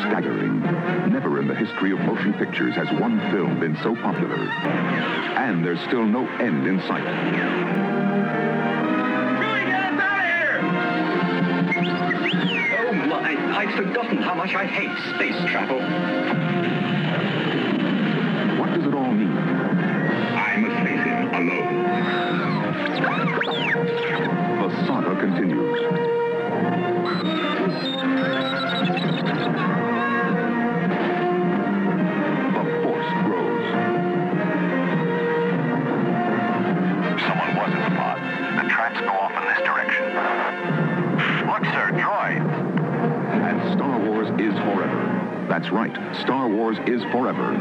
staggering. Never in the history of motion pictures has one film been so popular. And there's still no end in sight. Oh my, I'd forgotten how much I hate space travel. What does it all mean? I must face him alone. The saga continues. That's right, Star Wars is forever.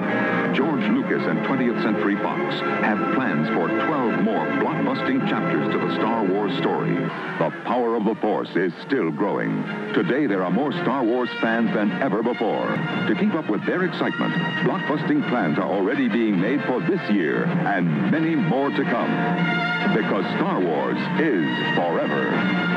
George Lucas and 20th Century Fox have plans for 12 more blockbusting chapters to the Star Wars story. The power of the Force is still growing. Today, there are more Star Wars fans than ever before. To keep up with their excitement, blockbusting plans are already being made for this year and many more to come. Because Star Wars is forever.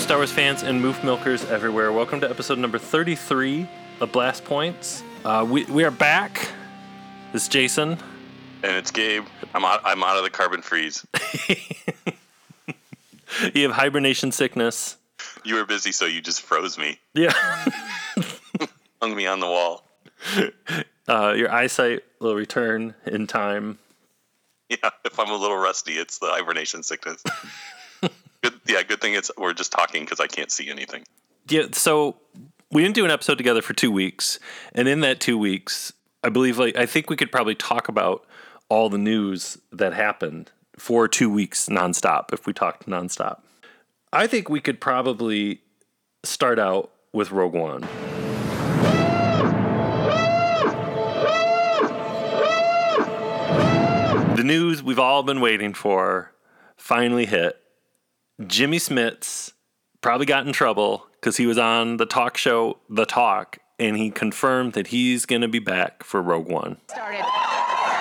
Star Wars fans and moof milkers everywhere. Welcome to episode number 33 of Blast Points. Uh, we, we are back. This is Jason. And it's Gabe. I'm out. I'm out of the carbon freeze. You have hibernation sickness. You were busy, so you just froze me, Yeah. hung me on the wall. Uh, your eyesight will return in time. Yeah, if I'm a little rusty, it's the hibernation sickness. Good. Yeah, good thing it's we're just talking because I can't see anything. Yeah, so we didn't do an episode together for two weeks. And in that two weeks, I believe, like, I think we could probably talk about all the news that happened for two weeks nonstop if we talked nonstop. I think we could probably start out with Rogue One. The news we've all been waiting for finally hit. Jimmy Smits probably got in trouble because he was on the talk show The Talk and he confirmed that he's going to be back for Rogue One. started.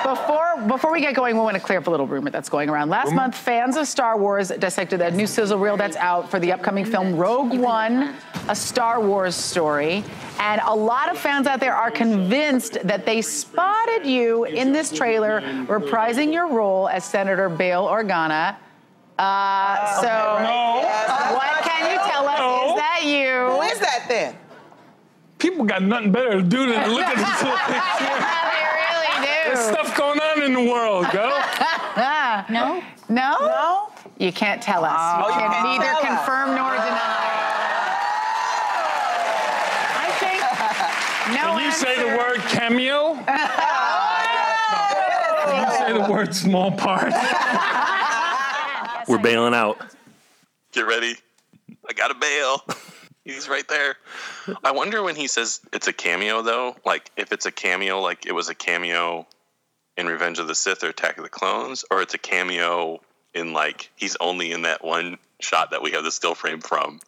Before before we get going, we want to clear up a little rumor that's going around. Last month, fans of Star Wars dissected that new sizzle reel that's out for the upcoming film Rogue One, a Star Wars story. And a lot of fans out there are convinced that they spotted you in this trailer reprising your role as Senator Bail Organa. Uh, so, what can you tell us? No. Is that you? Who is that then? People got nothing better to do than to look at this little picture. they really do. There's stuff going on in the world, girl. No? No? No? You can't tell us. Oh, you you can can't neither tell us. confirm nor deny. I think no Can you say the word cameo? Can you say the word small part? We're bailing out. Get ready. I got a bail. He's right there. I wonder when he says it's a cameo, though. Like, if it's a cameo, like it was a cameo in Revenge of the Sith or Attack of the Clones, or it's a cameo in like he's only in that one shot that we have the still frame from.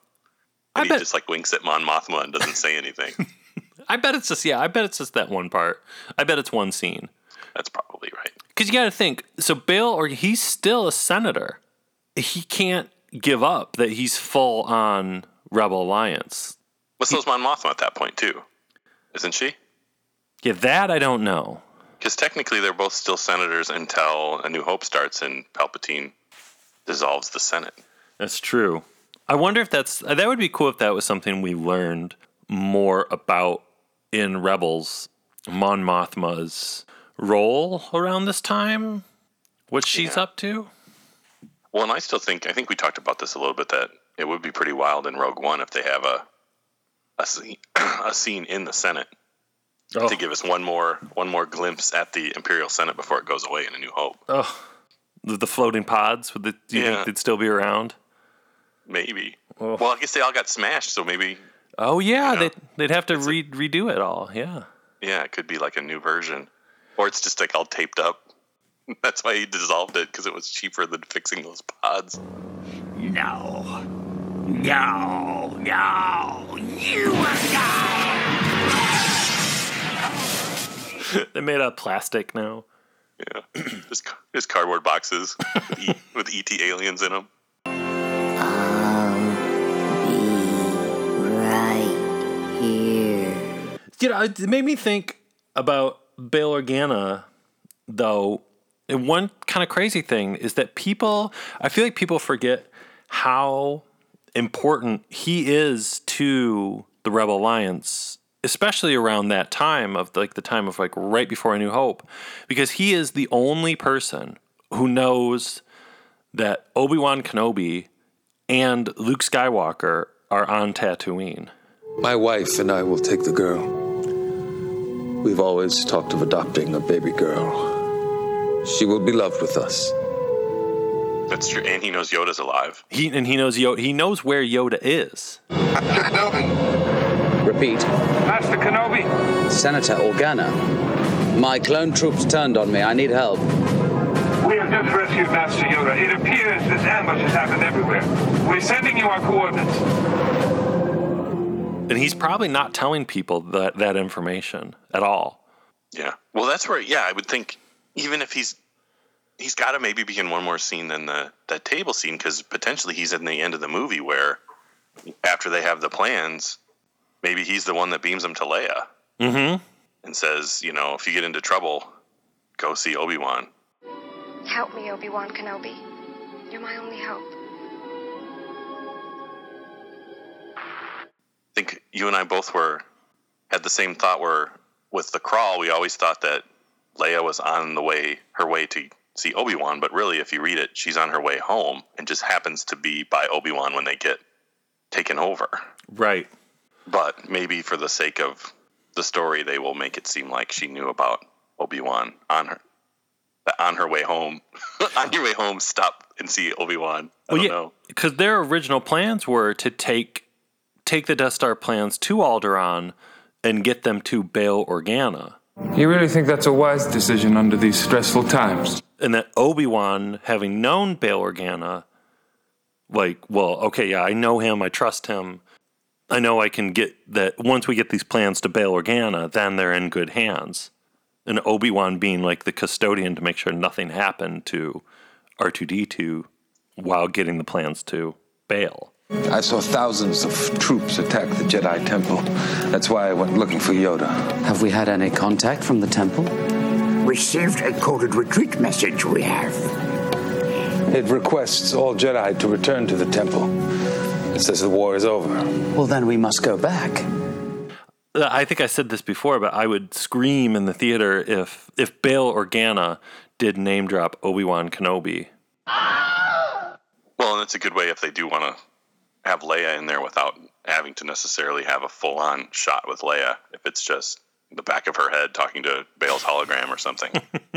I And he bet- just like winks at Mon Mothma and doesn't say anything. I bet it's just, yeah, I bet it's just that one part. I bet it's one scene. That's probably right. Because you got to think, so Bill, or he's still a senator. He can't give up that he's full on Rebel Alliance. But so's Mon Mothma at that point too, isn't she? Yeah, that I don't know. Because technically, they're both still senators until A New Hope starts and Palpatine dissolves the Senate. That's true. I wonder if that's uh, that would be cool if that was something we learned more about in Rebels. Mon Mothma's role around this time, what she's Yeah. up to. Well, and I still think I think we talked about this a little bit that it would be pretty wild in Rogue One if they have a a scene, a scene in the Senate Oh, to give us one more one more glimpse at the Imperial Senate before it goes away in A New Hope. oh, the, the floating pods. Would the, do you Yeah. think they'd still be around? Maybe. Oh. Well, I guess they all got smashed, so maybe Oh yeah, know, they'd they'd have to re- redo it all. Yeah. yeah, it could be like a new version, or it's just like all taped up. That's why he dissolved it because it was cheaper than fixing those pods. No. No. No. You are not. They made out of plastic now. Yeah, just just cardboard boxes with, e- with ET aliens in them. right here. You know, it made me think about Bail Organa, though. And one kind of crazy thing is that people, I feel like people forget how important he is to the Rebel Alliance, especially around that time of like the time of like right before A New Hope, because he is the only person who knows that Obi Wan Kenobi and Luke Skywalker are on Tatooine. My wife and I will take the girl. We've always talked of adopting a baby girl. She will be loved with us. That's true, and he knows Yoda's alive. He and he knows Yoda. He knows where Yoda is. Master Kenobi. Repeat. Master Kenobi. Senator Organa. My clone troops turned on me. I need help. We have just rescued Master Yoda. It appears this ambush has happened everywhere. We're sending you our coordinates. And he's probably not telling people that that information at all. Yeah. Well, that's where. Yeah, I would think even if he's he's got to maybe be in one more scene than the that table scene because potentially he's in the end of the movie where after they have the plans, maybe he's the one that beams them to Leia Mm-hmm. and says, you know, if you get into trouble, go see Obi Wan. Help me, Obi Wan Kenobi. You're my only hope. I think you and I both were had the same thought where with the crawl we always thought that Leia was on the way her way to see Obi-Wan but really if you read it she's on her way home and just happens to be by Obi-Wan when they get taken over Right. but maybe for the sake of the story they will make it seem like she knew about Obi-Wan on her on her way home on your way home stop and see Obi-Wan I don't know because their original plans were to take take the Death Star plans to Alderaan and get them to Bail Organa. You really think that's a wise decision under these stressful times? and that Obi Wan, having known Bail Organa, like, well, okay, yeah, I know him, I trust him. I know I can get that once we get these plans to Bail Organa, then they're in good hands. And Obi Wan being like the custodian to make sure nothing happened to R two D two while getting the plans to Bail. I saw thousands of troops attack the Jedi Temple. That's why I went looking for Yoda. Have we had any contact from the temple? Received a coded retreat message we have. It requests all Jedi to return to the temple. It says the war is over. Well, then we must go back. Uh, I think I said this before, but I would scream in the theater if if Bail Organa did name drop Obi Wan Kenobi. Well, and it's a good way if they do want to have Leia in there without having to necessarily have a full on shot with Leia. If it's just the back of her head talking to Bail's hologram or something.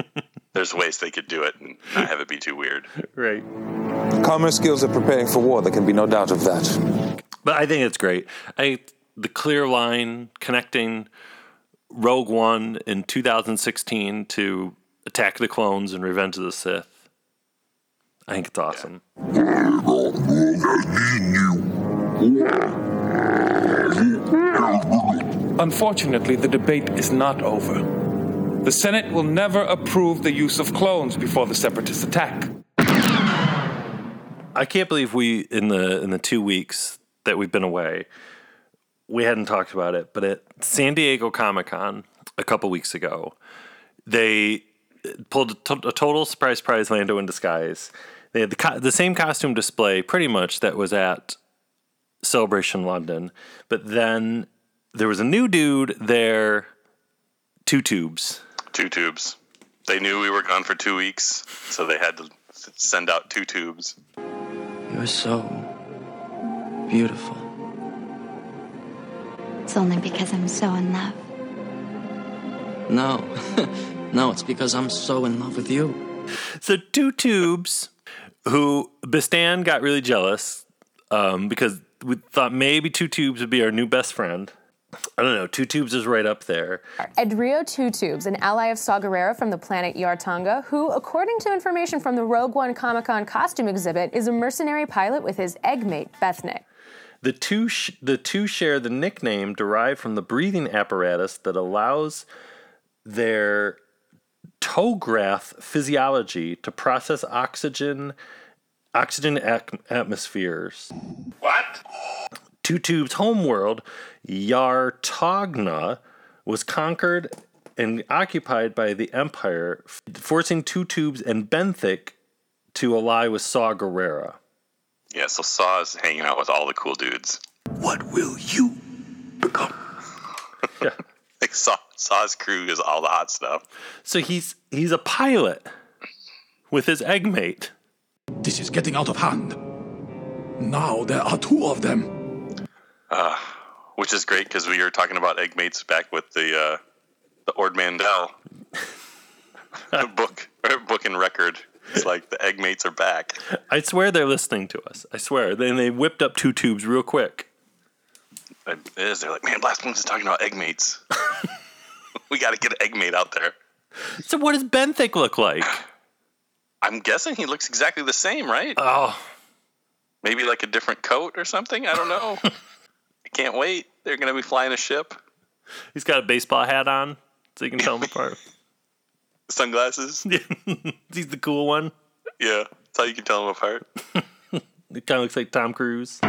There's ways they could do it and not have it be too weird. Right. Calmer skills are preparing for war. There can be no doubt of that. But I think it's great. I the clear line connecting Rogue One in 2016 to Attack the Clones and Revenge of the Sith. I think it's awesome. Unfortunately, the debate is not over. The Senate will never approve the use of clones before the Separatist attack. I can't believe we in the in the two weeks that we've been away, we hadn't talked about it. But at San Diego Comic Con a couple weeks ago, they pulled a, total surprise prize Lando in disguise. They had the co- the same costume display pretty much that was at Celebration London, but then there was a new dude there, two tubes. Two tubes. They knew we were gone for two weeks, so they had to send out two tubes. You're so beautiful. It's only because I'm so in love. No, no, it's because I'm so in love with you. So two tubes who Bistan got really jealous um, because we thought maybe two tubes would be our new best friend. I don't know. Two tubes is right up there. Edrio Two Tubes, an ally of Saw Gerrera from the planet Yar Togna, who, according to information from the Rogue One Comic Con costume exhibit, is a mercenary pilot with his eggmate, Benthic. The two sh- the two share the nickname derived from the breathing apparatus that allows their Tognath physiology to process oxygen oxygen ac- atmospheres. What? Two Tubes' homeworld, Yar Togna, was conquered and occupied by the Empire, forcing Two Tubes and Benthic to ally with Saw Gerrera. Yeah, so Saw is hanging out with all the cool dudes. What will you become? yeah. Like Saw, Saw's crew is all the hot stuff. So he's he's a pilot with his eggmate. This is getting out of hand. Now there are two of them. Uh, which is great because we were talking about eggmates back with the uh, the Ord Mantell book book and record. It's like the eggmates are back. I swear they're listening to us. I swear. Then they whipped up two tubes real quick. It is. They're like, man, Blast Moon's talking about eggmates. we got to get an eggmate out there. So what does Benthic look like? I'm guessing he looks exactly the same, right? Oh, Maybe like a different coat or something. I don't know. I can't wait. They're going to be flying a ship. he's got a baseball hat on, so you can tell him apart. Sunglasses. Yeah. he's the cool one. Yeah, that's how you can tell them apart. It kind of looks like Tom Cruise.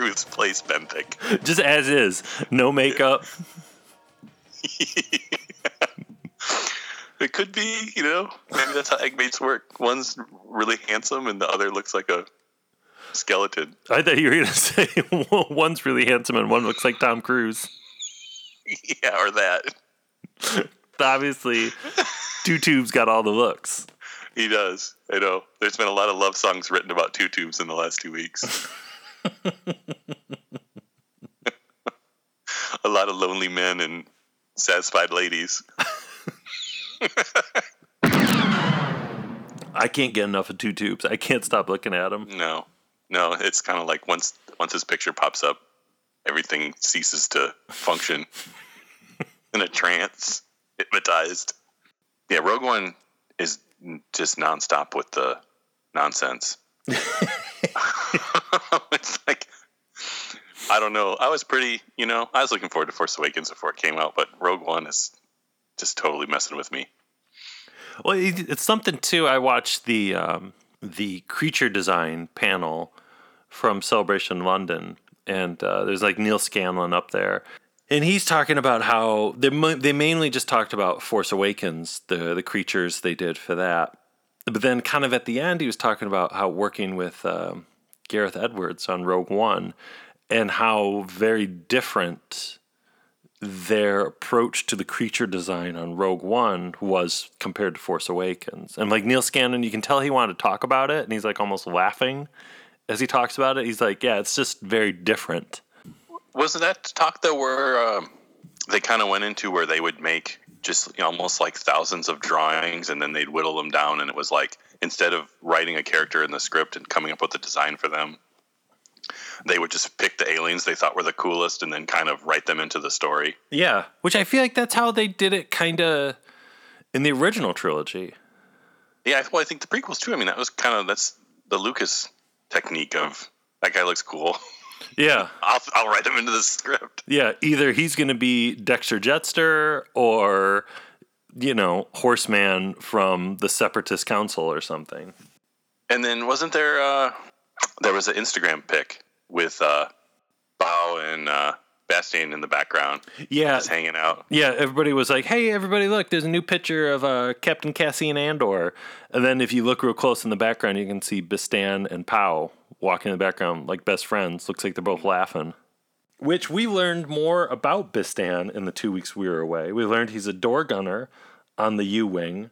Cruise plays Benthic. Just as is, no makeup. It could be, you know, maybe that's how eggmates work. One's really handsome and the other looks like a skeleton. I thought you were going to say one's really handsome and one looks like Tom Cruise. Yeah, or that. Obviously, two tubes got all the looks. He does. I know. There's been a lot of love songs written about two tubes in the last two weeks. A lot of lonely men and satisfied ladies. I can't get enough of two tubes. I can't stop looking at them. No, no. It's kind of like once once his picture pops up, everything ceases to function in a trance, hypnotized. Yeah, Rogue One is just nonstop with the nonsense. I don't know. I was pretty, you know, I was looking forward to Force Awakens before it came out, but Rogue One is just totally messing with me. Well, it's something too. I watched the um, the creature design panel from Celebration London, and uh, there's like Neal Scanlan up there, and he's talking about how they they mainly just talked about Force Awakens, the the creatures they did for that, but then kind of at the end he was talking about how working with um, Gareth Edwards on Rogue One, and how very different their approach to the creature design on Rogue One was compared to Force Awakens. And like Neal Scanlan, you can tell he wanted to talk about it, and he's like almost laughing as he talks about it. He's like, "Yeah, it's just very different." Wasn't that talk though where um, they kind of went into where they would make just you know, almost like thousands of drawings and then they'd whittle them down and it was like instead of writing a character in the script and coming up with a design for them, they would just pick the aliens they thought were the coolest and then kind of write them into the story. Yeah, which I feel like that's how they did it, kind of in the original trilogy. Yeah, well, I think the prequels too. I mean, that was kind of that's the Lucas technique of that guy looks cool. Yeah, I'll I'll write him into the script. yeah. Either he's going to be Dexter Jetster or you know Horseman from the Separatist Council or something. And then wasn't there uh there was an Instagram pic with uh Pao and uh Bistan in the background. Yeah. Just hanging out. Yeah, everybody was like, "Hey, everybody, look! There's a new picture of uh, Captain Cassian Andor." And then, if you look real close in the background, you can see Bistan and Pao walking in the background like best friends. Looks like they're both laughing. Which we learned more about Bistan in the two weeks we were away. We learned he's a door gunner on the U wing,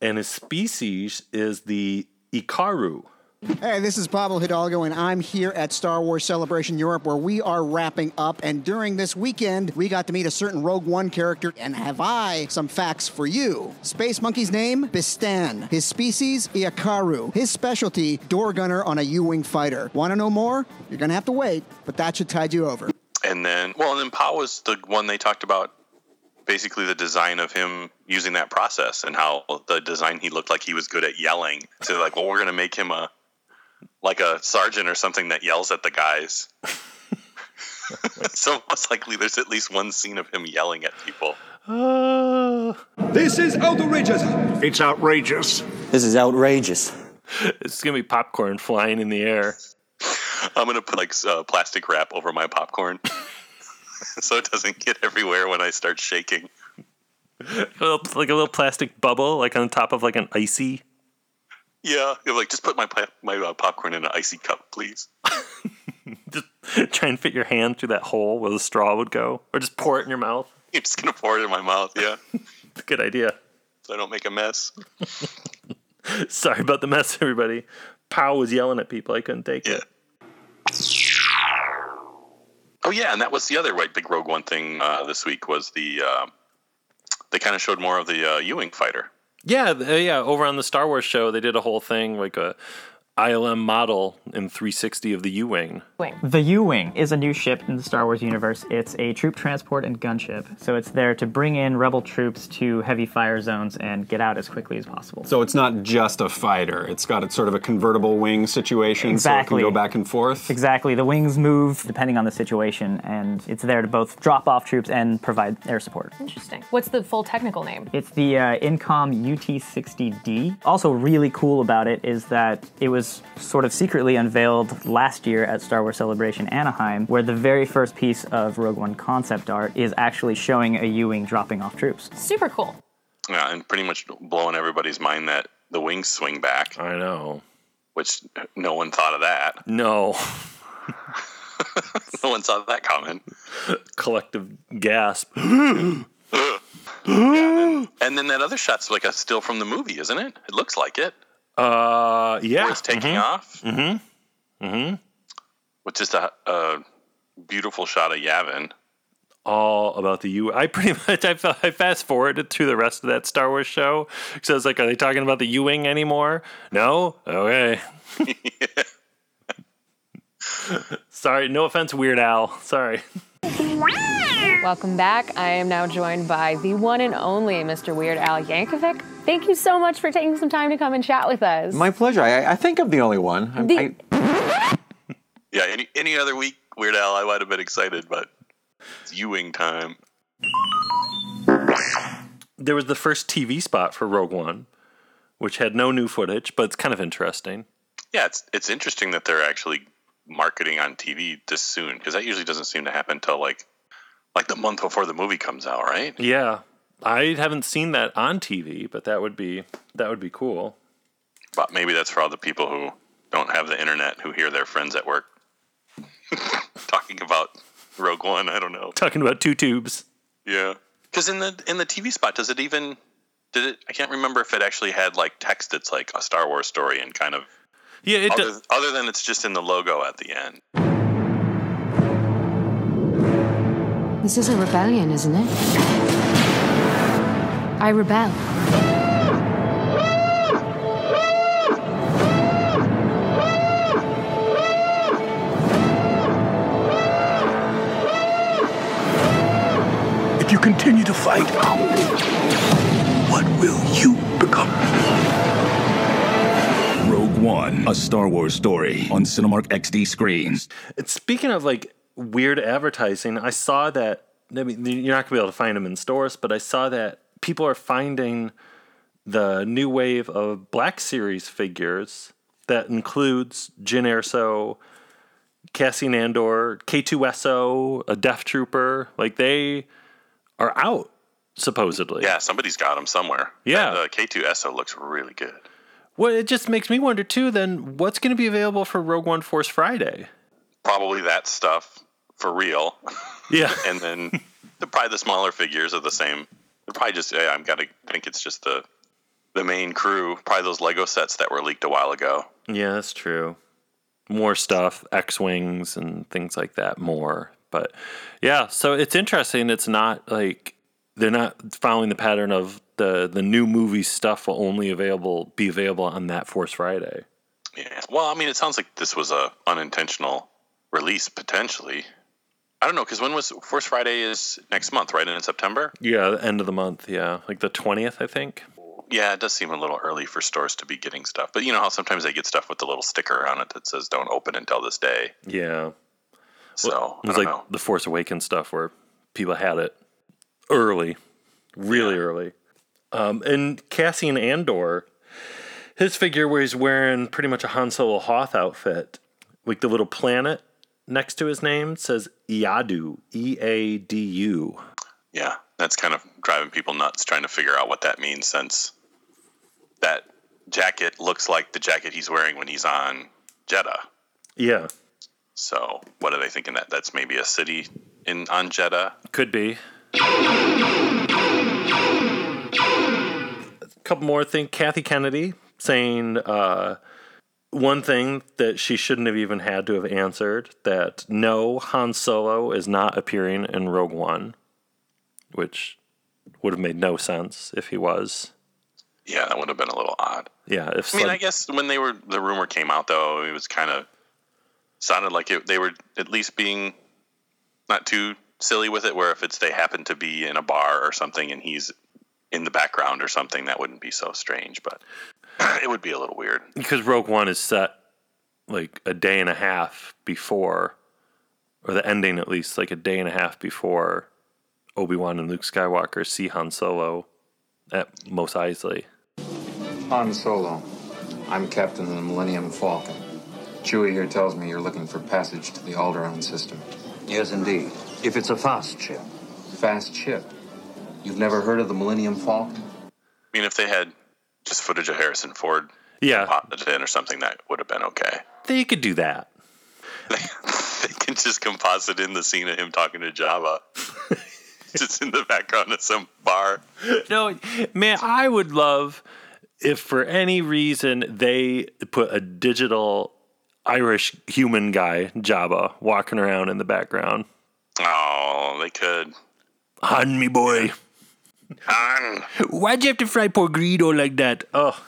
and his species is the Iakaru. Hey, this is Pablo Hidalgo, and I'm here at Star Wars Celebration Europe, where we are wrapping up. And during this weekend, we got to meet a certain Rogue One character, and have I some facts for you. Space Monkey's name, Bistan. His species, Iakaru. His specialty, door gunner on a U-wing fighter. Want to know more? You're gonna have to wait, but that should tide you over. And then well and then Pao was the one they talked about basically the design of him using that process and how the design he looked like he was good at yelling. So like, well we're gonna make him a like a sergeant or something that yells at the guys. so most likely there's at least one scene of him yelling at people. This is outrageous. It's outrageous. This is outrageous. It's gonna be popcorn flying in the air. I'm gonna put like uh, plastic wrap over my popcorn so it doesn't get everywhere when I start shaking. A little- like a little plastic bubble, like on top of like an icy. Yeah, you're like just put my my uh, popcorn in an icy cup, please. Just try and fit your hand through that hole where the straw would go, or just pour it in your mouth. You're just gonna pour it in my mouth, yeah, It's a good idea. so I don't make a mess. Sorry about the mess, everybody. Pao was yelling at people. I couldn't take it. Oh yeah, and that was the other like big Rogue One thing uh, this week was the uh, they kind of showed more of the uh, U-wing fighter. Yeah, uh, yeah. Over on the Star Wars show, they did a whole thing like a ILM model in 360 of the U-wing. The U-Wing is a new ship in the Star Wars universe. It's a troop transport and gunship, so it's there to bring in rebel troops to heavy fire zones and get out as quickly as possible. So it's not just a fighter. It's got sort of a convertible wing situation, Exactly. so it can go back and forth. Exactly. The wings move depending on the situation, and it's there to both drop off troops and provide air support. Interesting. What's the full technical name? It's the uh, Incom UT60D. Also, really cool about it is that it was sort of secretly unveiled last year at Star Wars Celebration Anaheim, where the very first piece of Rogue One concept art is actually showing a U-wing dropping off troops. Super cool. Yeah, and pretty much blowing everybody's mind that the wings swing back. I know. Which no one thought of that. No. no one saw that coming. Collective gasp. and then that other shot's like a still from the movie, isn't it? It looks like it. Uh, yeah. Where it's taking Mhm. off. Mm-hmm. Mm-hmm. With just a, a beautiful shot of Yavin. All about the U. I pretty much I, I fast forwarded through the rest of that Star Wars show because I was like, are they talking about the U wing anymore? No. Okay. Sorry. No offense, Weird Al. Sorry. Welcome back. I am now joined by the one and only Mr. Weird Al Yankovic. Thank you so much for taking some time to come and chat with us. My pleasure. I, I think I'm the only one. I'm- The- I- Yeah, any any other week, Weird Al, I might have been excited, but it's U-wing time. There was the first TV spot for Rogue One, which had no new footage, but it's kind of interesting. Yeah, it's it's interesting that they're actually marketing on TV this soon because that usually doesn't seem to happen until like like the month before the movie comes out, right? Yeah. I haven't seen that on TV, but that would be that would be cool. But maybe that's for all the people who don't have the internet who hear their friends at work talking about Rogue One. I don't know. Talking about two tubes. Yeah, because in the in the TV spot, does it even did it? I can't remember if it actually had like text. It's like a Star Wars story and kind of Yeah, it other, does. other than it's just in the logo at the end. This is a rebellion, isn't it? I rebel. If you continue to fight, what will you become? Rogue One, a Star Wars story on Cinemark XD screens. Speaking of like weird advertising, I saw that. I mean, you're not gonna be able to find them in stores, but I saw that people are finding the new wave of Black Series figures that includes Jyn Erso, Cassian Andor, K2SO, a Death Trooper. Like they are out supposedly. Yeah, somebody's got them somewhere. Yeah. The uh, K2SO looks really good. Well, it just makes me wonder too. Then what's going to be available for Rogue One Force Friday? Probably that stuff for real. Yeah. and then the, probably the smaller figures are the same. They're probably just, yeah, I'm gonna think it's just the the main crew. Probably those Lego sets that were leaked a while ago. Yeah, that's true. More stuff, X Wings and things like that, more. But yeah, so it's interesting. It's not like they're not following the pattern of the the new movie stuff will only available be available on that Force Friday. Yeah. Well, I mean, it sounds like this was a unintentional release potentially. I don't know because when was Force Friday is next month, right? And In September. Yeah, the end of the month. Yeah, like the twentieth, I think. Yeah, it does seem a little early for stores to be getting stuff. But you know how sometimes they get stuff with the little sticker on it that says "Don't open until this day." Yeah. So Well, it I was don't like know. the Force Awakens stuff where people had it early, really early. Um, and Cassian Andor, his figure where he's wearing pretty much a Han Solo Hoth outfit, like the little planet next to his name says Eadu, E A D U. Yeah, that's kind of driving people nuts trying to figure out what that means since that jacket looks like the jacket he's wearing when he's on Jedha. Yeah, So, what are they thinking that that's maybe a city in on Jedha? could be. A couple more things. Kathy Kennedy saying uh, one thing that she shouldn't have even had to have answered that no, Han Solo is not appearing in Rogue One, which would have made no sense if he was. Yeah, that would have been a little odd. Yeah, if I mean, some- I guess when they were the rumor came out though, it was kind of sounded like it, they were at least being not too silly with it. Where if it's they happen to be in a bar or something and he's in the background or something, that wouldn't be so strange. But it would be a little weird. because Rogue One is set like a day and a half before, or the ending at least like a day and a half before Obi Wan and Luke Skywalker see Han Solo at Mos Eisley. Han Solo. I'm captain of the Millennium Falcon. Chewie here tells me you're looking for passage to the Alderaan system. Yes, indeed. If it's a fast ship. Fast ship. You've never heard of the Millennium Falcon? I mean, if they had just footage of Harrison Ford, Yeah, popped it in or something, that would have been okay. they could do that. They can just composite in the scene of him talking to Jabba, just in the background of some bar. No, man, I would love if for any reason they put a digital Irish human guy, Jabba, walking around in the background. Oh, they could. Han, me boy. Han. Why'd you have to fry poor Greedo like that? Oh.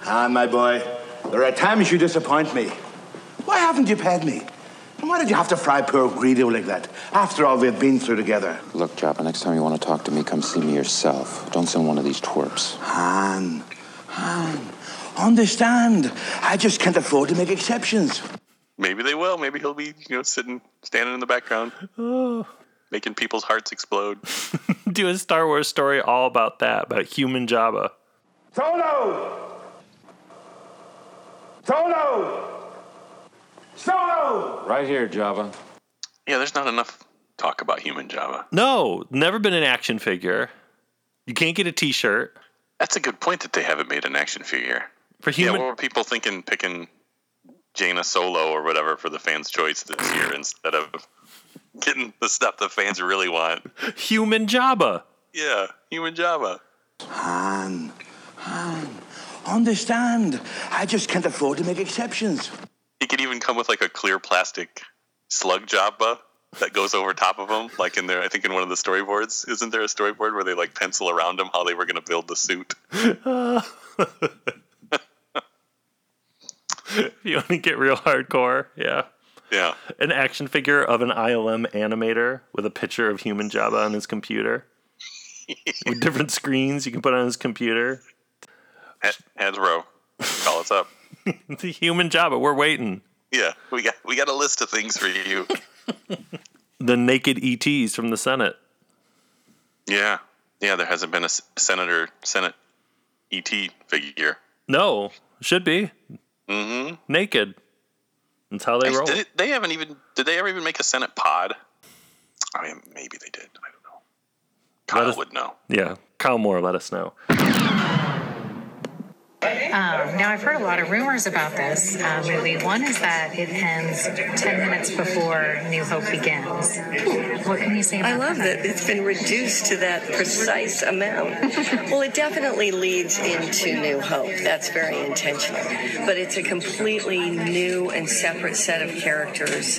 Han, my boy, there are times you disappoint me. Why haven't you paid me? And why did you have to fry poor Greedo like that? After all we've been through together. Look, Jabba, next time you want to talk to me, come see me yourself. Don't send one of these twerps. Han, Han, understand. I just can't afford to make exceptions. Maybe they will. Maybe he'll be, you know, sitting, standing in the background, oh. Making people's hearts explode. Do a Star Wars story all about that, about human Jabba. Solo! Solo! Solo! Right here, Jabba. Yeah, there's not enough talk about human Jabba. No, never been an action figure. You can't get a T-shirt That's a good point that they haven't made an action figure. for human. Yeah, what were people thinking picking Jaina Solo or whatever for the fans' choice this year instead of getting the stuff the fans really want? human Jabba. Yeah, human Jabba. Han, Han, understand. I just can't afford to make exceptions. He could even come with like a clear plastic slug Jabba that goes over top of him, like in there. I think in one of the storyboards. Isn't there a storyboard where they like pencil around him how they were going to build the suit? if you want to get real hardcore, yeah. Yeah. An action figure of an ILM animator with a picture of human Jabba on his computer. with different screens you can put on his computer. Ha- Hasbro, call us up. the human Jabba, we're waiting. Yeah, we got we got a list of things for you. The naked ETs from the Senate. Yeah, yeah. There hasn't been a senator Senate ET figure. No, should be. Mm-hmm. naked. That's how they roll. Did they haven't even. Did they ever even make a Senate pod? I mean, maybe they did. I don't know. Kyle us- would know. Yeah, Kyle Moore, let us know. Um, now, I've heard a lot of rumors about this uh, movie. One is that it ends 10 minutes before New Hope begins. What can you say about I love that it's been reduced to that precise amount. well, it definitely leads into New Hope. That's very intentional. But it's a completely new and separate set of characters.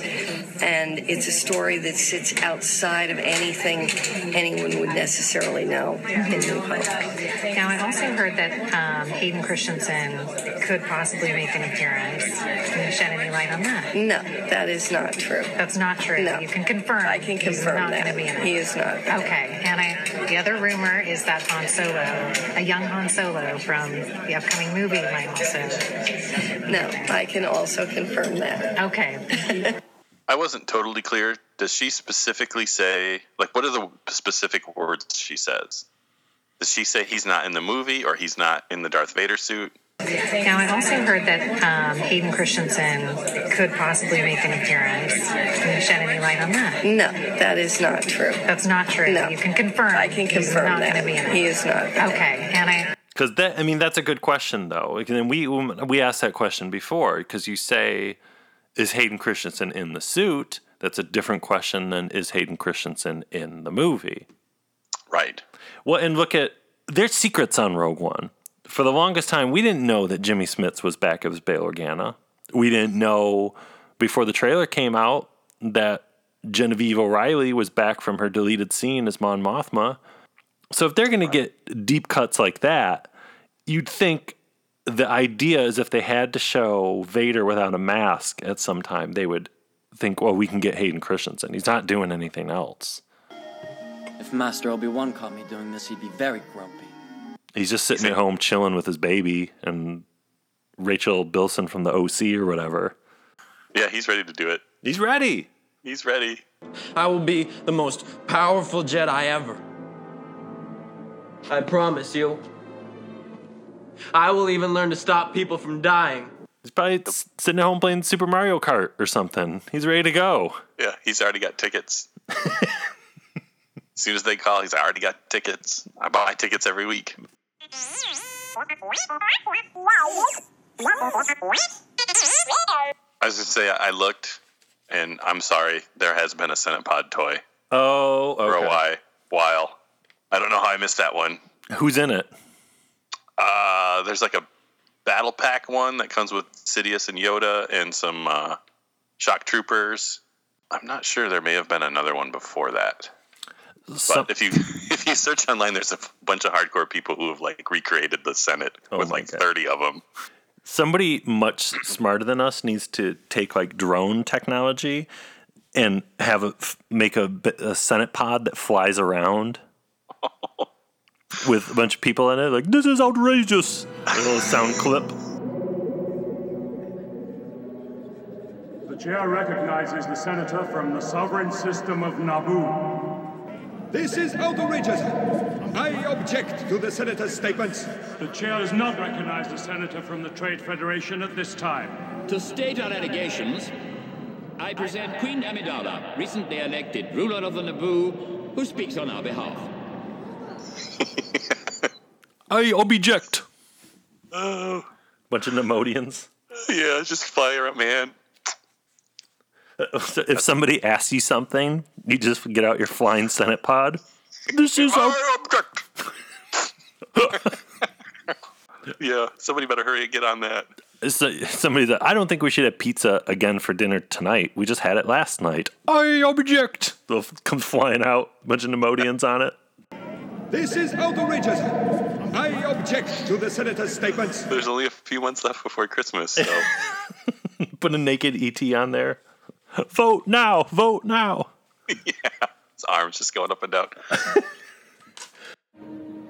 And it's a story that sits outside of anything anyone would necessarily know in New Hope. Now, I also heard that um, Hayden Christensen could possibly make an appearance. Can you shed any light on that? No, that is not true. That's not true. No. You can confirm. I can He's confirm not that. going to be in it. He is not. Okay. And I, the other rumor is that Han Solo, a young Han Solo from the upcoming movie, might also. No, I can also confirm that. Okay. I wasn't totally clear. Does she specifically say like what are the specific words she says? Does she say he's not in the movie or he's not in the Darth Vader suit? Now, I also heard that um, Hayden Christensen could possibly make an appearance. Can you shed any light on that? No, that is not true. That's not true. No. You can confirm. I can He's confirm not that. going to be in it. He is not. Okay. And I. Because that, I mean, that's a good question though. And we we asked that question before because you say, "Is Hayden Christensen in the suit?" That's a different question than "Is Hayden Christensen in the movie?" Right. Well, and look at there's secrets on Rogue One. For the longest time, we didn't know that Jimmy Smits was back as Bail Organa. We didn't know before the trailer came out that Genevieve O'Reilly was back from her deleted scene as Mon Mothma. So if they're going to get deep cuts like that, you'd think the idea is if they had to show Vader without a mask at some time, they would think, well, we can get Hayden Christensen. He's not doing anything else. If Master Obi Wan caught me doing this, he'd be very grumpy. He's just sitting at home chilling with his baby and Rachel Bilson from the OC or whatever. Yeah, he's ready to do it. He's ready. He's ready. I will be the most powerful Jedi ever. I promise you. I will even learn to stop people from dying. He's probably s- sitting at home playing Super Mario Kart or something. He's ready to go. Yeah, he's already got tickets. as soon as they call, he's I already got tickets. I buy tickets every week. I was gonna say I looked, and I'm sorry, there has been a Senate Pod toy Oh, okay. for a while. While I don't know how I missed that one. Who's in it? Uh, there's like a battle pack one that comes with Sidious and Yoda and some uh, shock troopers. I'm not sure. There may have been another one before that. Some- But if you if you search online, there's a bunch of hardcore people who have like recreated the Senate Oh with like 30 of them. Somebody much smarter than us needs to take like drone technology and have a f- make a, a Senate pod that flies around with a bunch of people in it. Like this is outrageous. A little sound clip. The chair recognizes the senator from the sovereign system of Naboo. This is outrageous. I object to the senator's statements. The chair does not recognize the senator from the Trade Federation at this time. To state our allegations, I present Queen Amidala, recently elected ruler of the Naboo, who speaks on our behalf. I object. Oh, Bunch of Neimoidians. yeah, just fire up, man. If somebody asks you something, you just get out your flying Senate pod. This is out- Yeah, somebody better hurry and get on that. So, somebody that I don't think we should have pizza again for dinner tonight. We just had it last night. I object. They'll come flying out, a bunch of Neimoidians on it. This is outrageous. I object to the senator's statements. There's only a few months left before Christmas, so Put a naked ET on there. Vote now! Vote now! yeah, his arms just going up and down.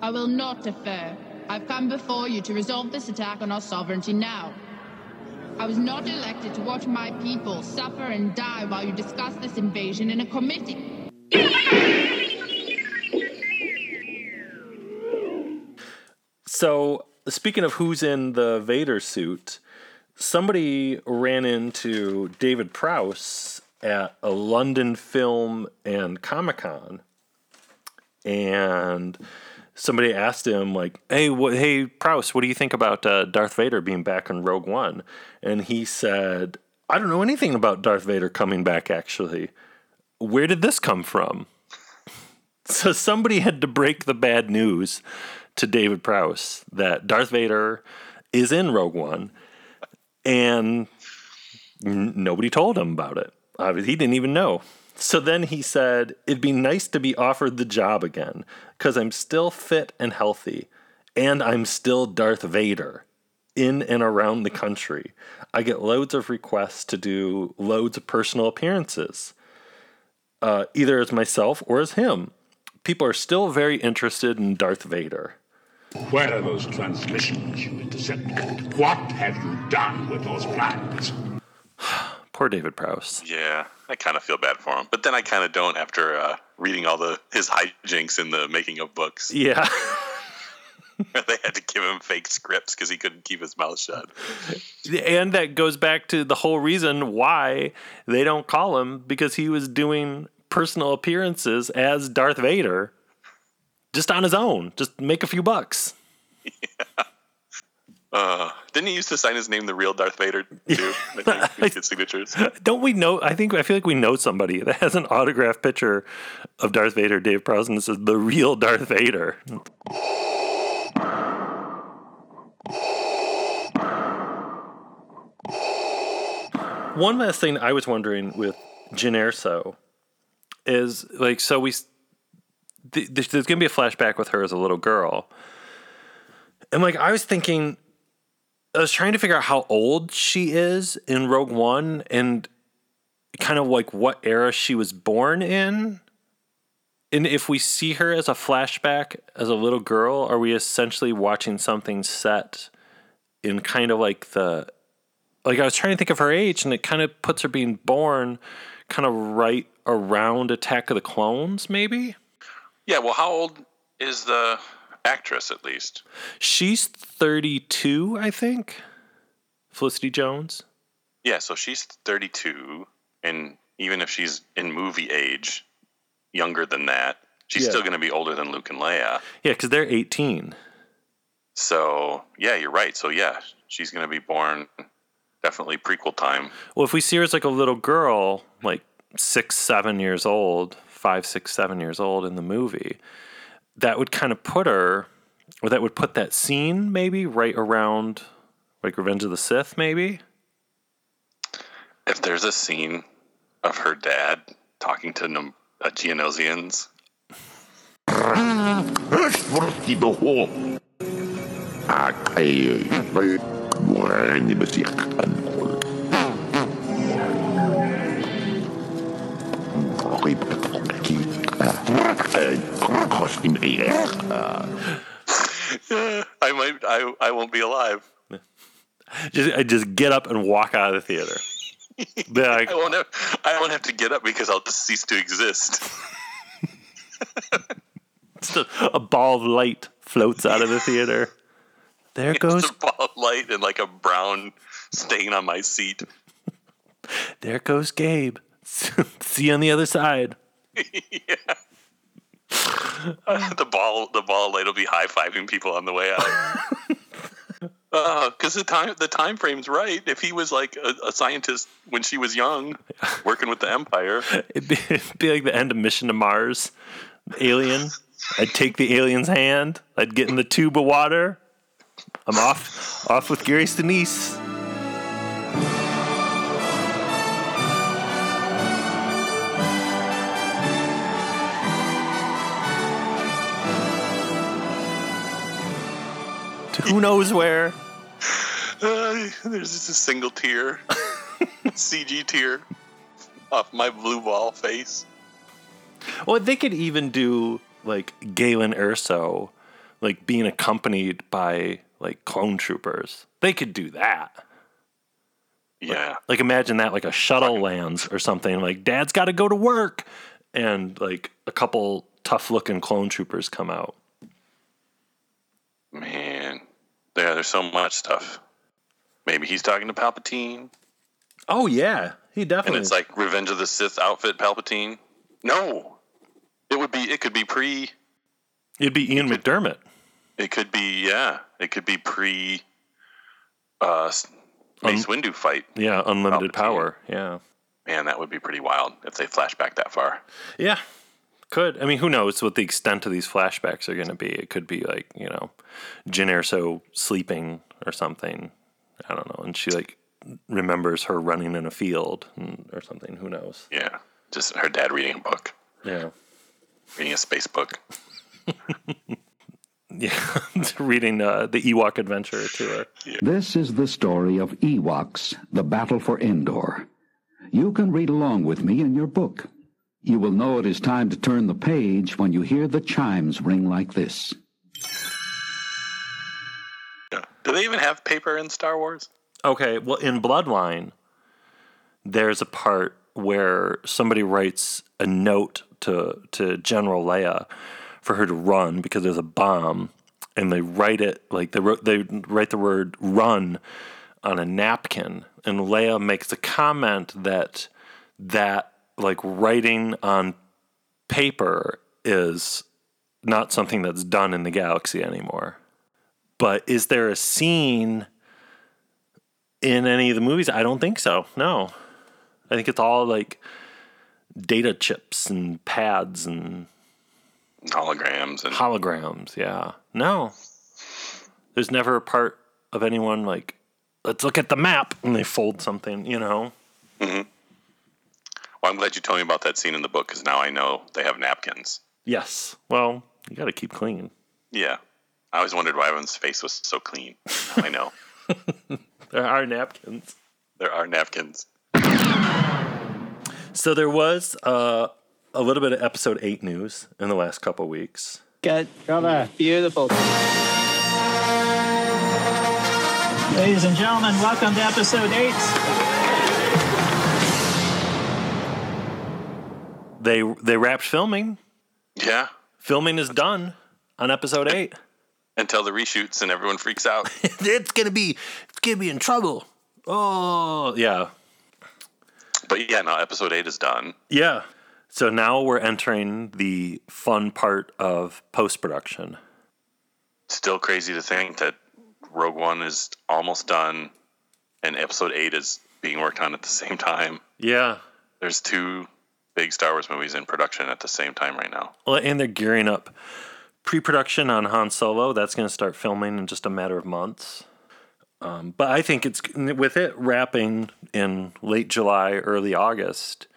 I will not defer. I've come before you to resolve this attack on our sovereignty now. I was not elected to watch my people suffer and die while you discuss this invasion in a committee. So, speaking of who's in the Vader suit, somebody ran into David Prowse at a London film and Comic Con, and somebody asked him like, "Hey, what, hey Prowse, what do you think about uh, Darth Vader being back in Rogue One?" And he said, "I don't know anything about Darth Vader coming back. Actually, where did this come from?" So somebody had to break the bad news to David Prowse that Darth Vader is in Rogue One, and n- nobody told him about it. Uh, he didn't even know. So then he said, It'd be nice to be offered the job again because I'm still fit and healthy, and I'm still Darth Vader in and around the country. I get loads of requests to do loads of personal appearances, uh, either as myself or as him. People are still very interested in Darth Vader. Where are those transmissions you intercepted? What have you done with those plans? Poor David Prowse. Yeah, I kind of feel bad for him, but then I kind of don't after uh, reading all the his hijinks in the making of books. Yeah. they had to give him fake scripts because he couldn't keep his mouth shut. And that goes back to the whole reason why they don't call him because he was doing personal appearances as Darth Vader just on his own, just make a few bucks. Uh, didn't he used to sign his name the real Darth Vader too? I think his signatures. Don't we know? I think I feel like we know somebody that has an autographed picture of Darth Vader, Dave Prowse, says the real Darth Vader. One last thing I was wondering with Jyn Erso is like, so we th- there's going to be a flashback with her as a little girl, and like I was thinking, I was trying to figure out how old she is in Rogue One and kind of like what era she was born in. And if we see her as a flashback as a little girl, are we essentially watching something set in kind of like the like I was trying to think of her age and it kind of puts her being born kind of right around Attack of the Clones maybe? Yeah, well, how old is the actress at least? She's 32, I think. Felicity Jones. Yeah, so she's 32, and even if she's in movie age, younger than that, she's Yeah. still going to be older than Luke and Leia. Yeah, because they're 18. So, yeah, you're right. So, yeah, she's going to be born definitely prequel time. Well, if we see her as like a little girl, like six, seven years old, five, six, seven years old in the movie, that would kind of put her, or that would put that scene maybe right around like Revenge of the Sith, maybe. If there's a scene of her dad talking to Nom- uh, Geonosians, I might, I, I won't be alive. Just, I just get up and walk out of the theater. Like, I won't have, I won't have to get up because I'll just cease to exist. a, a ball of light floats out of the theater. There goes, Just a ball of light and like a brown stain on my seat. there goes Gabe. See you on the other side. the ball, the ball light will be high fiving people on the way out. Uh, because the time, the time frame's right. If he was like a, a scientist when she was young, working with the Empire, It'd be, it'd be like the end of Mission to Mars. Alien. I'd take the alien's hand. I'd get in the tube of water. I'm off, off with Gary Sinise. Who knows where? uh, there's just a single tear, CG tear, off my blue ball face. Well, they could even do like Galen Erso, like being accompanied by like clone troopers. They could do that. Yeah. Like imagine that like a shuttle lands or something. Like Dad's got to go to work, and like a couple tough looking clone troopers come out. Man, yeah, there's so much stuff. Maybe he's talking to Palpatine. Oh yeah, he definitely. And it's like Revenge of the Sith outfit Palpatine. No, it would be. It could be pre. It'd be Ian McDiarmid. It could be yeah. It could be pre. Uh, Mace Windu fight. Yeah, unlimited power. Yeah. Man, that would be pretty wild if they flash back that far. Yeah, could. I mean, who knows what the extent of these flashbacks are going to be? It could be like you know, Jyn Erso sleeping or something. I don't know, and she like remembers her running in a field and, or something. Who knows? Yeah, just her dad reading a book. Yeah, reading a space book. yeah, reading uh, the Ewok Adventure to her. This is the story of Ewoks, the battle for Endor. You can read along with me in your book. You will know it is time to turn the page when you hear the chimes ring like this. Do they even have paper in Star Wars? Okay, well, in Bloodline, there's a part where somebody writes a note to to General Leia for her to run because there's a bomb, and they write it like they wrote, they write the word "run" on a napkin, and Leia makes a comment that that like writing on paper is not something that's done in the galaxy anymore. But is there a scene in any of the movies? I don't think so. No. I think it's all like data chips and pads and holograms and holograms. Yeah. No. There's never a part of anyone like, let's look at the map and they fold something, you know? Mm-hmm. Well, I'm glad you told me about that scene in the book because now I know they have napkins. Yes. Well, you got to keep clean. Yeah. I always wondered why everyone's face was so clean. I know. there are napkins. There are napkins. So there was uh, a little bit of episode eight news in the last couple weeks. Good. Brother. Beautiful. Ladies and gentlemen, welcome to episode eight. They they wrapped filming. Yeah. Filming is done on episode eight. Until the reshoots and everyone freaks out. it's gonna be it's gonna be in trouble. Oh yeah. But yeah, now episode eight is done. Yeah. So now we're entering the fun part of post production. Still crazy to think that Rogue One is almost done and episode eight is being worked on at the same time. Yeah. There's two big Star Wars movies in production at the same time right now. Well, and they're gearing up pre-production on Han Solo. That's going to start filming in just a matter of months. Um, but I think it's with it wrapping in late July, early August.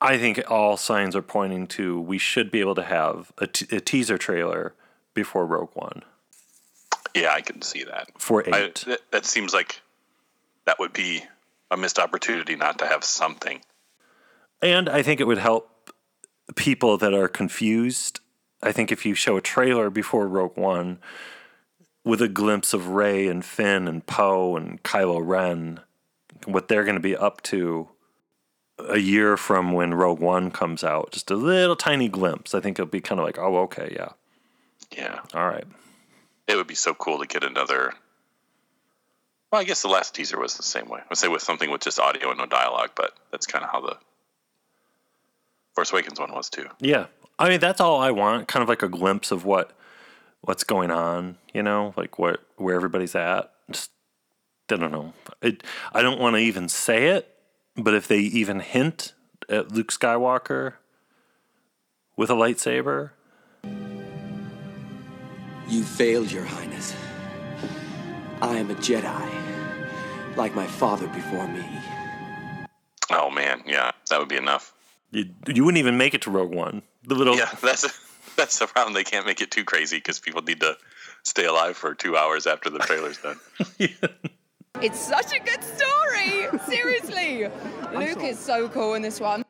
I think all signs are pointing to we should be able to have a, t- a teaser trailer before Rogue One. Yeah, I can see that. For eight, I, that, that seems like that would be a missed opportunity not to have something. And I think it would help people that are confused. I think if you show a trailer before Rogue One with a glimpse of Rey and Finn and Poe and Kylo Ren, what they're going to be up to a year from when Rogue One comes out, just a little tiny glimpse, I think it'll be kind of like, oh, okay, yeah. Yeah. All right. It would be so cool to get another. Well, I guess the last teaser was the same way. I would say with something with just audio and no dialogue, but that's kind of how the Force Awakens one was too. Yeah, I mean that's all I want, kind of like a glimpse of what what's going on, you know, like what where everybody's at. Just I don't know. It, I don't want to even say it, but if they even hint at Luke Skywalker with a lightsaber, You failed, Your Highness. I am a Jedi, like my father before me. Oh man, yeah, that would be enough. You, you wouldn't even make it to Rogue One. The little Yeah, that's that's the problem. They can't make it too crazy because people need to stay alive for two hours after the trailer's done. It's such a good story. Seriously. Luke is so cool in this one.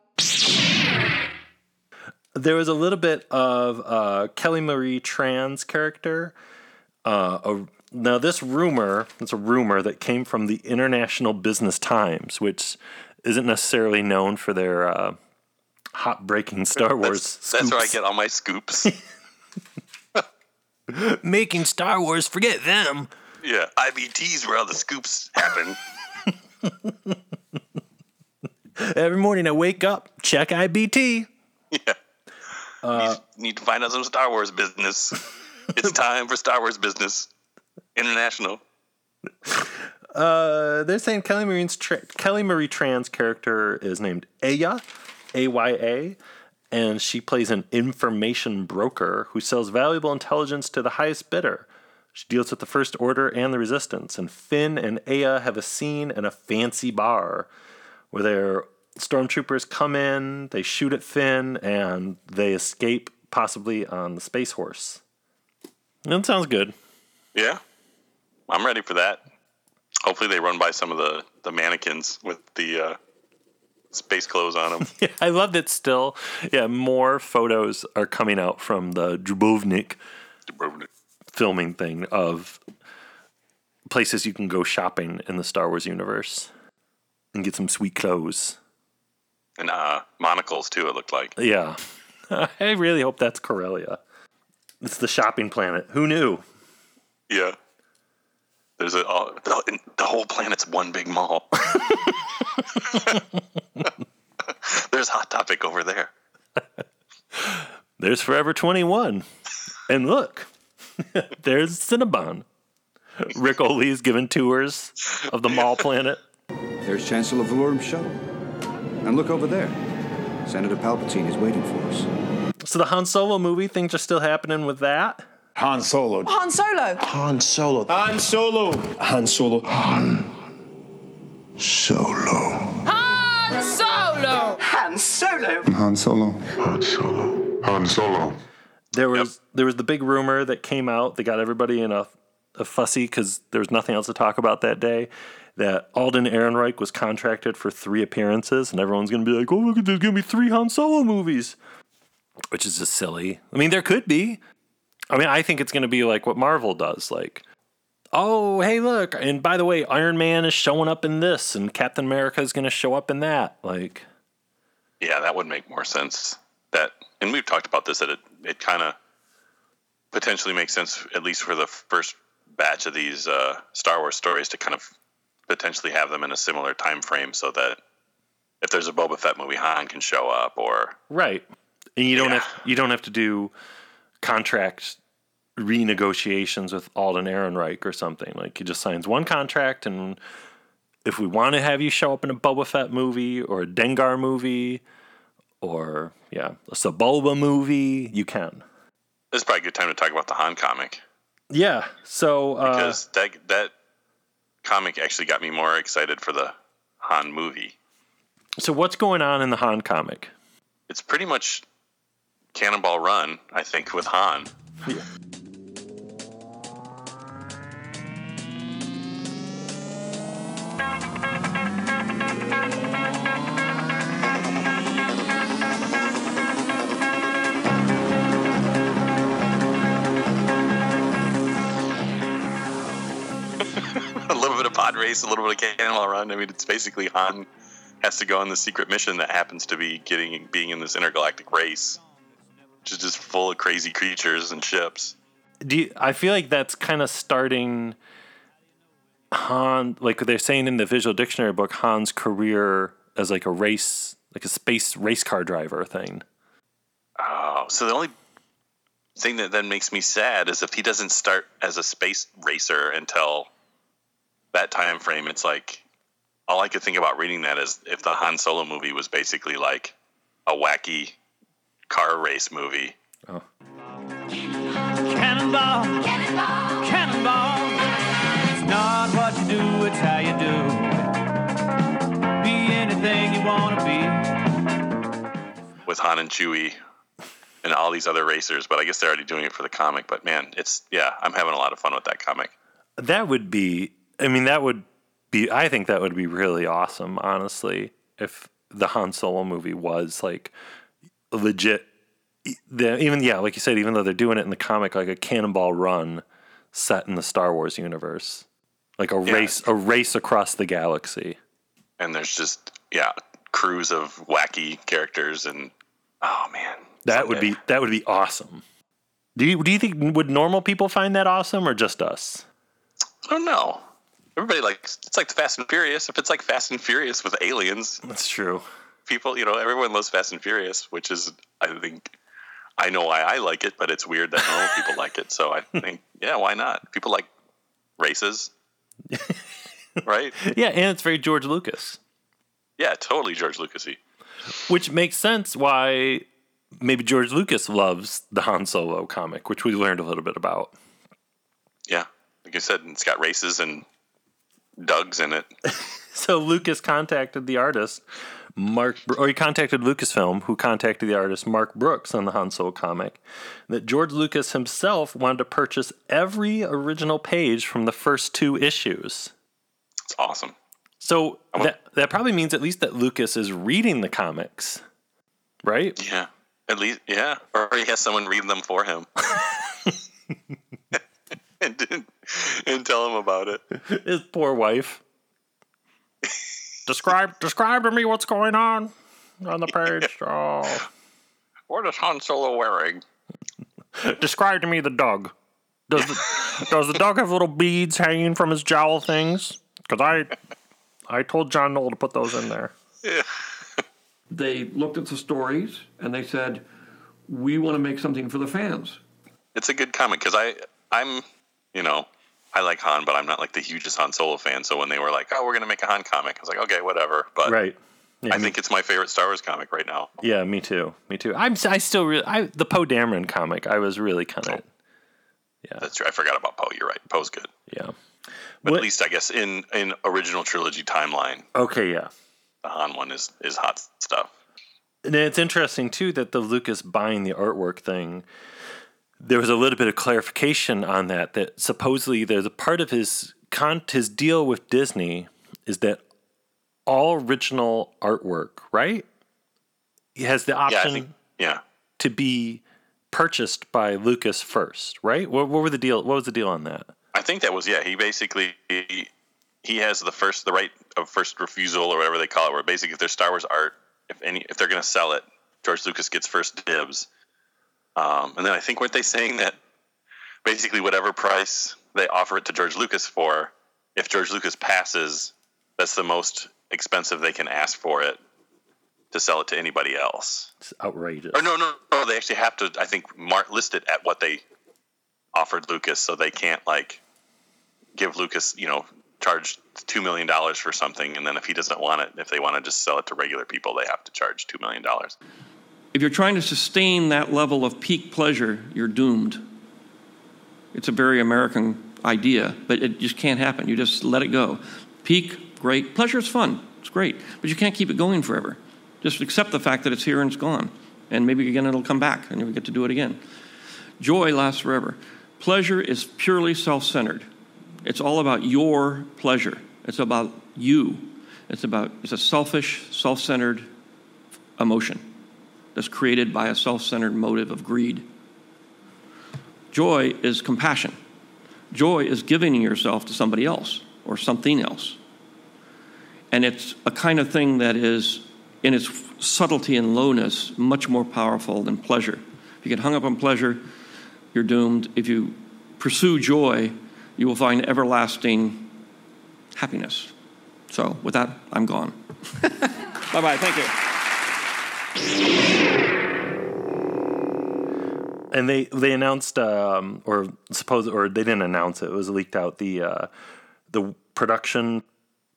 there was a little bit of uh, Kelly Marie Tran's character. Uh, a, now, this rumor, it's a rumor that came from the International Business Times, which isn't necessarily known for their uh, hot breaking Star Wars That's, that's where I get all my scoops. Making Star Wars, forget them. Yeah, IBT's where all the scoops happen. Every morning I wake up, check IBT. Yeah. Uh, need, need to find out some Star Wars business. it's time for Star Wars business. International. Uh, they're saying Kelly Marie's tra- Kelly Marie Tran's character is named Aya, A Y A, and she plays an information broker who sells valuable intelligence to the highest bidder. She deals with the First Order and the Resistance, and Finn and Aya have a scene in a fancy bar where their stormtroopers come in, they shoot at Finn, and they escape, possibly on the Space Horse. That sounds good. Yeah, I'm ready for that. Hopefully, they run by some of the, the mannequins with the uh, space clothes on them. Yeah, I love that still. Yeah, more photos are coming out from the Dubrovnik, filming thing of places you can go shopping in the Star Wars universe and get some sweet clothes. and uh, monocles, too, it looked like. Yeah. I really hope that's Corellia. It's the shopping planet. Who knew? Yeah. There's a uh, the, the whole planet's one big mall. There's Hot Topic over there. There's Forever 21. And look, there's Cinnabon. Ric Olié is giving tours of the mall planet. There's Chancellor Valorum's shuttle. And look over there. Senator Palpatine is waiting for us. So the Han Solo movie, things are still happening with that. Han Solo. Han Solo. Han Solo. Han Solo. Han Solo. Han Solo. Han Solo. Han Solo. Han Solo. Han Solo. Han Solo. There was there was the big rumor that came out that got everybody in a, a fussy because there was nothing else to talk about that day. That Alden Ehrenreich was contracted for three appearances, and everyone's going to be like, "Oh, look, there's going to be three Han Solo movies," which is just silly. I mean, there could be. I mean, I think it's going to be like what Marvel does, like, "Oh, hey, look, and by the way, Iron Man is showing up in this, and Captain America is going to show up in that." Like, Yeah, that would make more sense. That, and we've talked about this. That it it kind of potentially makes sense, at least for the first batch of these uh, Star Wars stories, to kind of potentially have them in a similar time frame, so that if there's a Boba Fett movie, Han can show up, or Right. And you don't have you don't have to do contract renegotiations with Alden Ehrenreich or something. Like he just signs one contract and if we want to have you show up in a Boba Fett movie or a Dengar movie or yeah, a Sebulba movie, you can. this is probably a good time to talk about the Han comic Yeah. So uh because that that comic actually got me more excited for the Han movie. so what's going on in the Han comic? It's pretty much Cannonball Run, I think, with Han. a bit of pod race, a little bit of Cannonball Run. I mean, it's basically Han has to go on the secret mission that happens to be getting being in this intergalactic race, which is just full of crazy creatures and ships. do you, I feel like that's kind of starting Han, like they're saying in the visual dictionary book, Han's career as like a race, like a space race car driver thing. Oh, so the only thing that then makes me sad is if he doesn't start as a space racer until that time frame. It's like all I could think about reading that is if the Han Solo movie was basically like a wacky car race movie. Oh. Cannonball, cannonball, cannonball. It's not what you do, it's how you do. Be anything you want to be. with Han and Chewie and all these other racers, but I guess they're already doing it for the comic. But man, it's yeah, I'm having a lot of fun with that comic. That would be, I mean, that would be, I think that would be really awesome, honestly, if the Han Solo movie was like legit. The, even, yeah, like you said, even though they're doing it in the comic, like a cannonball run set in the Star Wars universe, like a Yeah. race, a race across the galaxy. And there's just yeah, crews of wacky characters and oh man, That would be, that would be awesome. Do you, do you think, would normal people find that awesome or just us? I don't know. Everybody likes it's like Fast and Furious. If it's like Fast and Furious with aliens, That's true. people, you know, everyone loves Fast and Furious, which is, I think, I know why I like it, but it's weird that normal people like it. So I think, yeah, why not? People like races, right? Yeah, and it's very George Lucas, Yeah, totally George Lucasy. which makes sense why maybe George Lucas loves the Han Solo comic, which we learned a little bit about. Yeah, like I said, it's got races and Doug's in it. So Lucas contacted the artist Mark, or he contacted Lucasfilm, who contacted the artist Mark Brooks on the Han Solo comic, that George Lucas himself wanted to purchase every original page from the first two issues. It's awesome. So that that probably means at least that Lucas is reading the comics, right? Yeah, at least yeah, or he has someone read them for him. and, and tell him about it. His poor wife. describe describe to me what's going on on the page. Oh. What is Han Solo wearing? Describe to me the dog. Does the, does the dog have little beads hanging from his jowl things? Because I I told John Knoll to put those in there. Yeah. They looked at the stories and they said, "We want to make something for the fans." It's a good comic because I I'm you know I like Han, but I'm not like the hugest Han Solo fan. So when they were like, "Oh, we're gonna make a Han comic," I was like, "Okay, whatever." But right. Yeah, I think it's my favorite Star Wars comic right now. Yeah, me too. Me too. I'm I still really I the Poe Dameron comic. I was really kind of Yeah, that's true. I forgot about Poe. You're right. Poe's good. Yeah. But at least I guess in in original trilogy timeline, okay. Yeah. the Han one is is hot stuff. And it's interesting too that the Lucas buying the artwork thing. There was a little bit of clarification on that. That supposedly there's a part of his con his deal with Disney is that all original artwork, right? He has the Yeah, option think yeah. to be purchased by Lucas first, right? What, what were the deal? What was the deal on that? I think that was yeah. He basically he, he has the first the right of first refusal or whatever they call it. Where basically if there's Star Wars art, if any if they're going to sell it, George Lucas gets first dibs. Um, and then I think weren't they saying that basically whatever price they offer it to George Lucas for, if George Lucas passes, that's the most expensive they can ask for it to sell it to anybody else. It's outrageous. Or no, no, no. They actually have to. I think mark list it at what they offered Lucas, so they can't like give Lucas, you know, charge two million dollars for something, and then if he doesn't want it, if they want to just sell it to regular people, they have to charge two million dollars. If you're trying to sustain that level of peak pleasure, you're doomed. It's a very American idea, but it just can't happen. You just let it go. Peak, great. Pleasure is fun. It's great. But you can't keep it going forever. Just accept the fact that it's here and it's gone. And maybe again it'll come back and you'll get to do it again. Joy lasts forever. Pleasure is purely self centered. It's all about your pleasure. It's about you. It's about it's a selfish, self centered emotion that's created by a self centered motive of greed. Joy is compassion. Joy is giving yourself to somebody else or something else. And it's a kind of thing that is, in its subtlety and lowness, much more powerful than pleasure. If you get hung up on pleasure, you're doomed. If you pursue joy, you will find everlasting happiness. So, with that, I'm gone. bye bye. Thank you. And they they announced um, or suppose or they didn't announce it. It was leaked out the uh, the production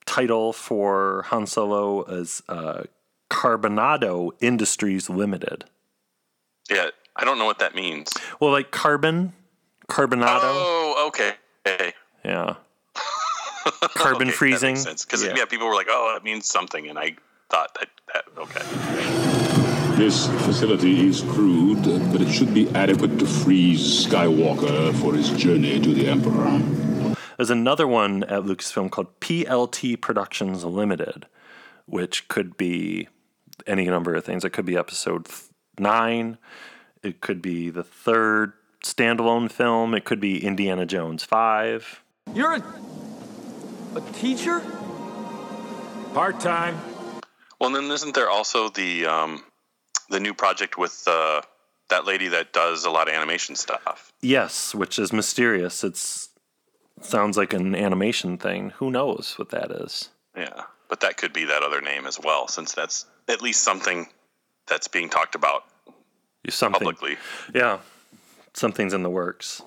title for Han Solo is uh, Carbonado Industries Limited. Yeah, I don't know what that means. Well, like carbon, carbonado. Oh, okay. Okay. Yeah. Carbon Okay, freezing. Because Yeah. yeah. people were like, "Oh, it means something," and I thought that that okay. This facility is crude, but it should be adequate to freeze Skywalker for his journey to the Emperor. There's another one at Lucasfilm called PLT Productions Limited, which could be any number of things. It could be episode th- nine. It could be the third standalone film. It could be Indiana Jones 5. You're a, a teacher? Part time. Well, then isn't there also the um, the new project with uh, that lady that does a lot of animation stuff? Yes, which is mysterious. It's sounds like an animation thing. Who knows what that is? Yeah, but that could be that other name as well, since that's at least something that's being talked about Something. publicly. Yeah, something's in the works.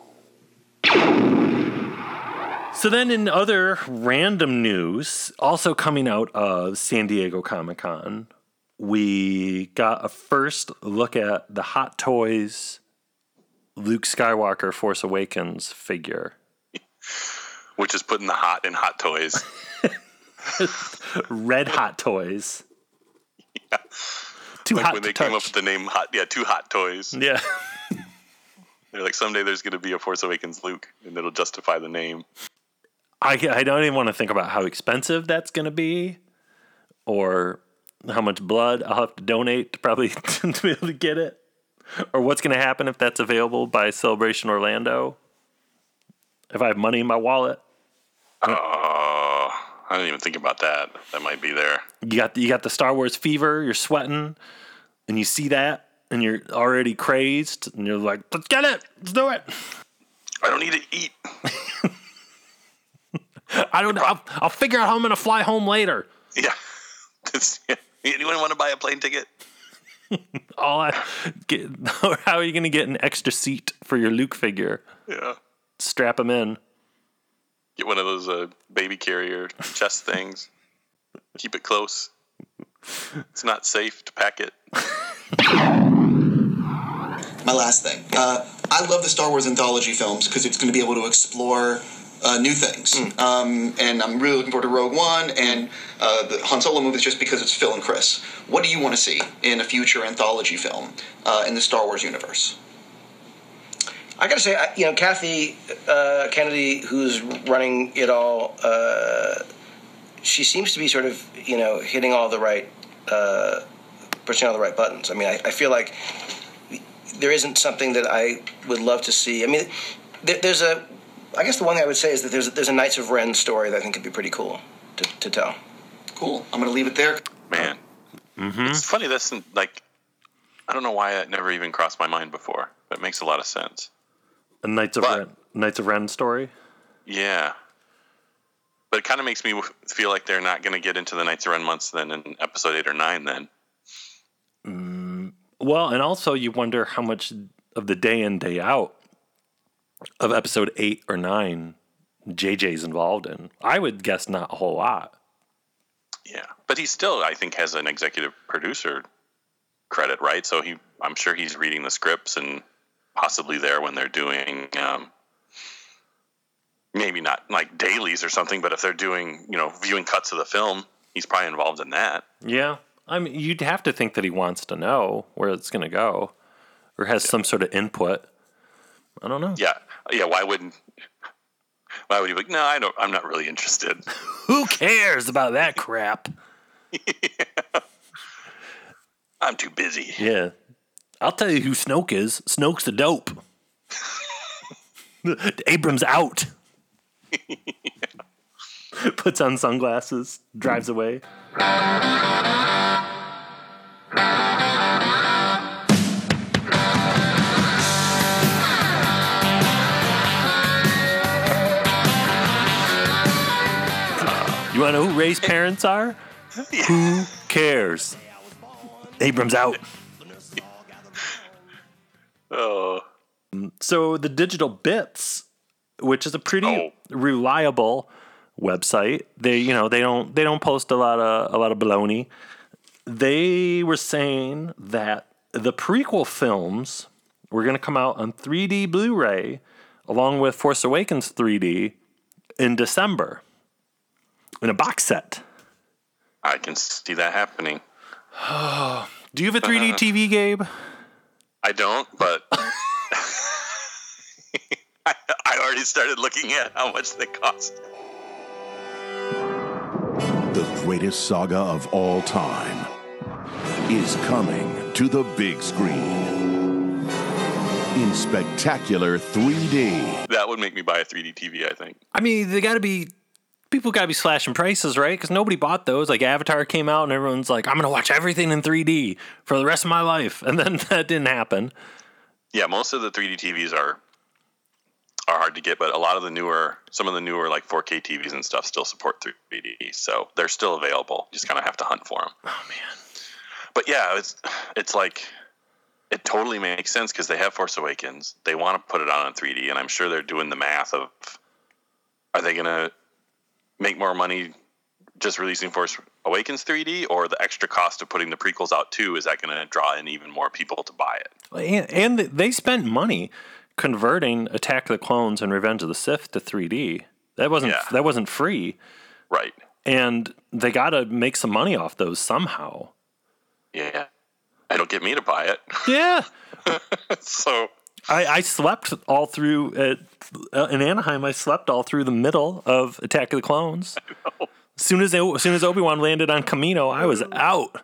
So then, in other random news, also coming out of San Diego Comic Con, we got a first look at the Hot Toys Luke Skywalker Force Awakens figure. Which is putting the hot in hot toys. Red Hot Toys. Too like hot when to they came up with the name hot yeah, two hot toys. Yeah. They're like someday there's gonna be a Force Awakens Luke and it'll justify the name. I, I don't even want to think about how expensive that's going to be or how much blood I'll have to donate to probably to be able to get it or what's going to happen if that's available by Celebration Orlando. If I have money in my wallet, Oh, I didn't even think about that. That might be there. you got you got the Star Wars fever, you're sweating and you see that and you're already crazed and you're like, "Let's get it. Let's do it." I don't need to eat. I don't I'll, I'll figure out how I'm going to fly home later. Yeah. It's- anyone want to buy a plane ticket? All I get, how are you going to get an extra seat for your Luke figure? Yeah. Strap him in. Get one of those uh, baby carrier chest things. Keep it close. It's not safe to pack it. My last thing. Uh, I love the Star Wars anthology films because it's going to be able to explore uh, new things. Um, and I'm really looking forward to Rogue One and uh, the Han Solo movies just because it's Phil and Chris. What do you want to see in a future anthology film uh, in the Star Wars universe? I gotta say, you know, Kathy uh, Kennedy, who's running it all, uh, she seems to be sort of, you know, hitting all the right, uh, pushing all the right buttons. I mean, I, I feel like there isn't something that I would love to see. I mean, there, there's a, I guess the one thing I would say is that there's there's a Knights of Ren story that I think could be pretty cool to, to tell. Cool. I'm going to leave it there. Man. Mm-hmm. It's funny. That's like, I don't know why it never even crossed my mind before, but it makes a lot of sense. A Knights of Ren, Knights of Ren story. Yeah. But it kind of makes me feel like they're not going to get into the Knights of Ren months then in episode eight or nine then. Mm, well, and also you wonder how much of the day in day out of episode eight or nine JJ's involved in. I would guess not a whole lot. Yeah. But he still, I think, has an executive producer credit, right? So he, I'm sure he's reading the scripts and possibly there when they're doing, um, maybe not like dailies or something, but if they're doing, you know, viewing cuts of the film, he's probably involved in that. Yeah, I mean, you'd have to think that he wants to know where it's going to go, or has some sort of input. I don't know. Yeah. Yeah. Why wouldn't, why would he be like, no, I don't, I'm not really interested. Who cares about that crap? I'm too busy. Yeah, I'll tell you who Snoke is. Snoke's the dope. Abrams out. Puts on sunglasses, drives away. Want to know who Rey's parents are? Who cares? Abrams out. Oh. So the Digital Bits, which is a pretty oh. reliable website, they you know they don't they don't post a lot of a lot of baloney. They were saying that the prequel films were going to come out on 3D Blu-ray along with Force Awakens 3D in December in a box set. I can see that happening. Do you have a 3D uh-huh. TV, Gabe? I don't, but I, I already started looking at how much they cost. The greatest saga of all time is coming to the big screen in spectacular 3D. That would make me buy a 3D TV, I think. I mean, they got to be people got to be slashing prices, right? Because nobody bought those. Like Avatar came out, and everyone's like, "I'm going to watch everything in 3D for the rest of my life," and then that didn't happen. Yeah, most of the 3D TVs are are hard to get, but a lot of the newer, some of the newer like 4K TVs and stuff still support 3D, so they're still available. You just kind of have to hunt for them. Oh man! But yeah, it's it's like it totally makes sense because they have Force Awakens. They want to put it on in 3D, and I'm sure they're doing the math of are they going to make more money just releasing Force Awakens 3D, or the extra cost of putting the prequels out too? Is that going to draw in even more people to buy it? And, and they spent money converting Attack of the Clones and Revenge of the Sith to 3D. That wasn't Yeah. that wasn't free, Right. and they got to make some money off those somehow. Yeah. Don't get me to buy it. Yeah. so I, I slept all through at, uh, in Anaheim. I slept all through the middle of Attack of the Clones. As soon as they, as soon as Obi Wan landed on Kamino, I was out.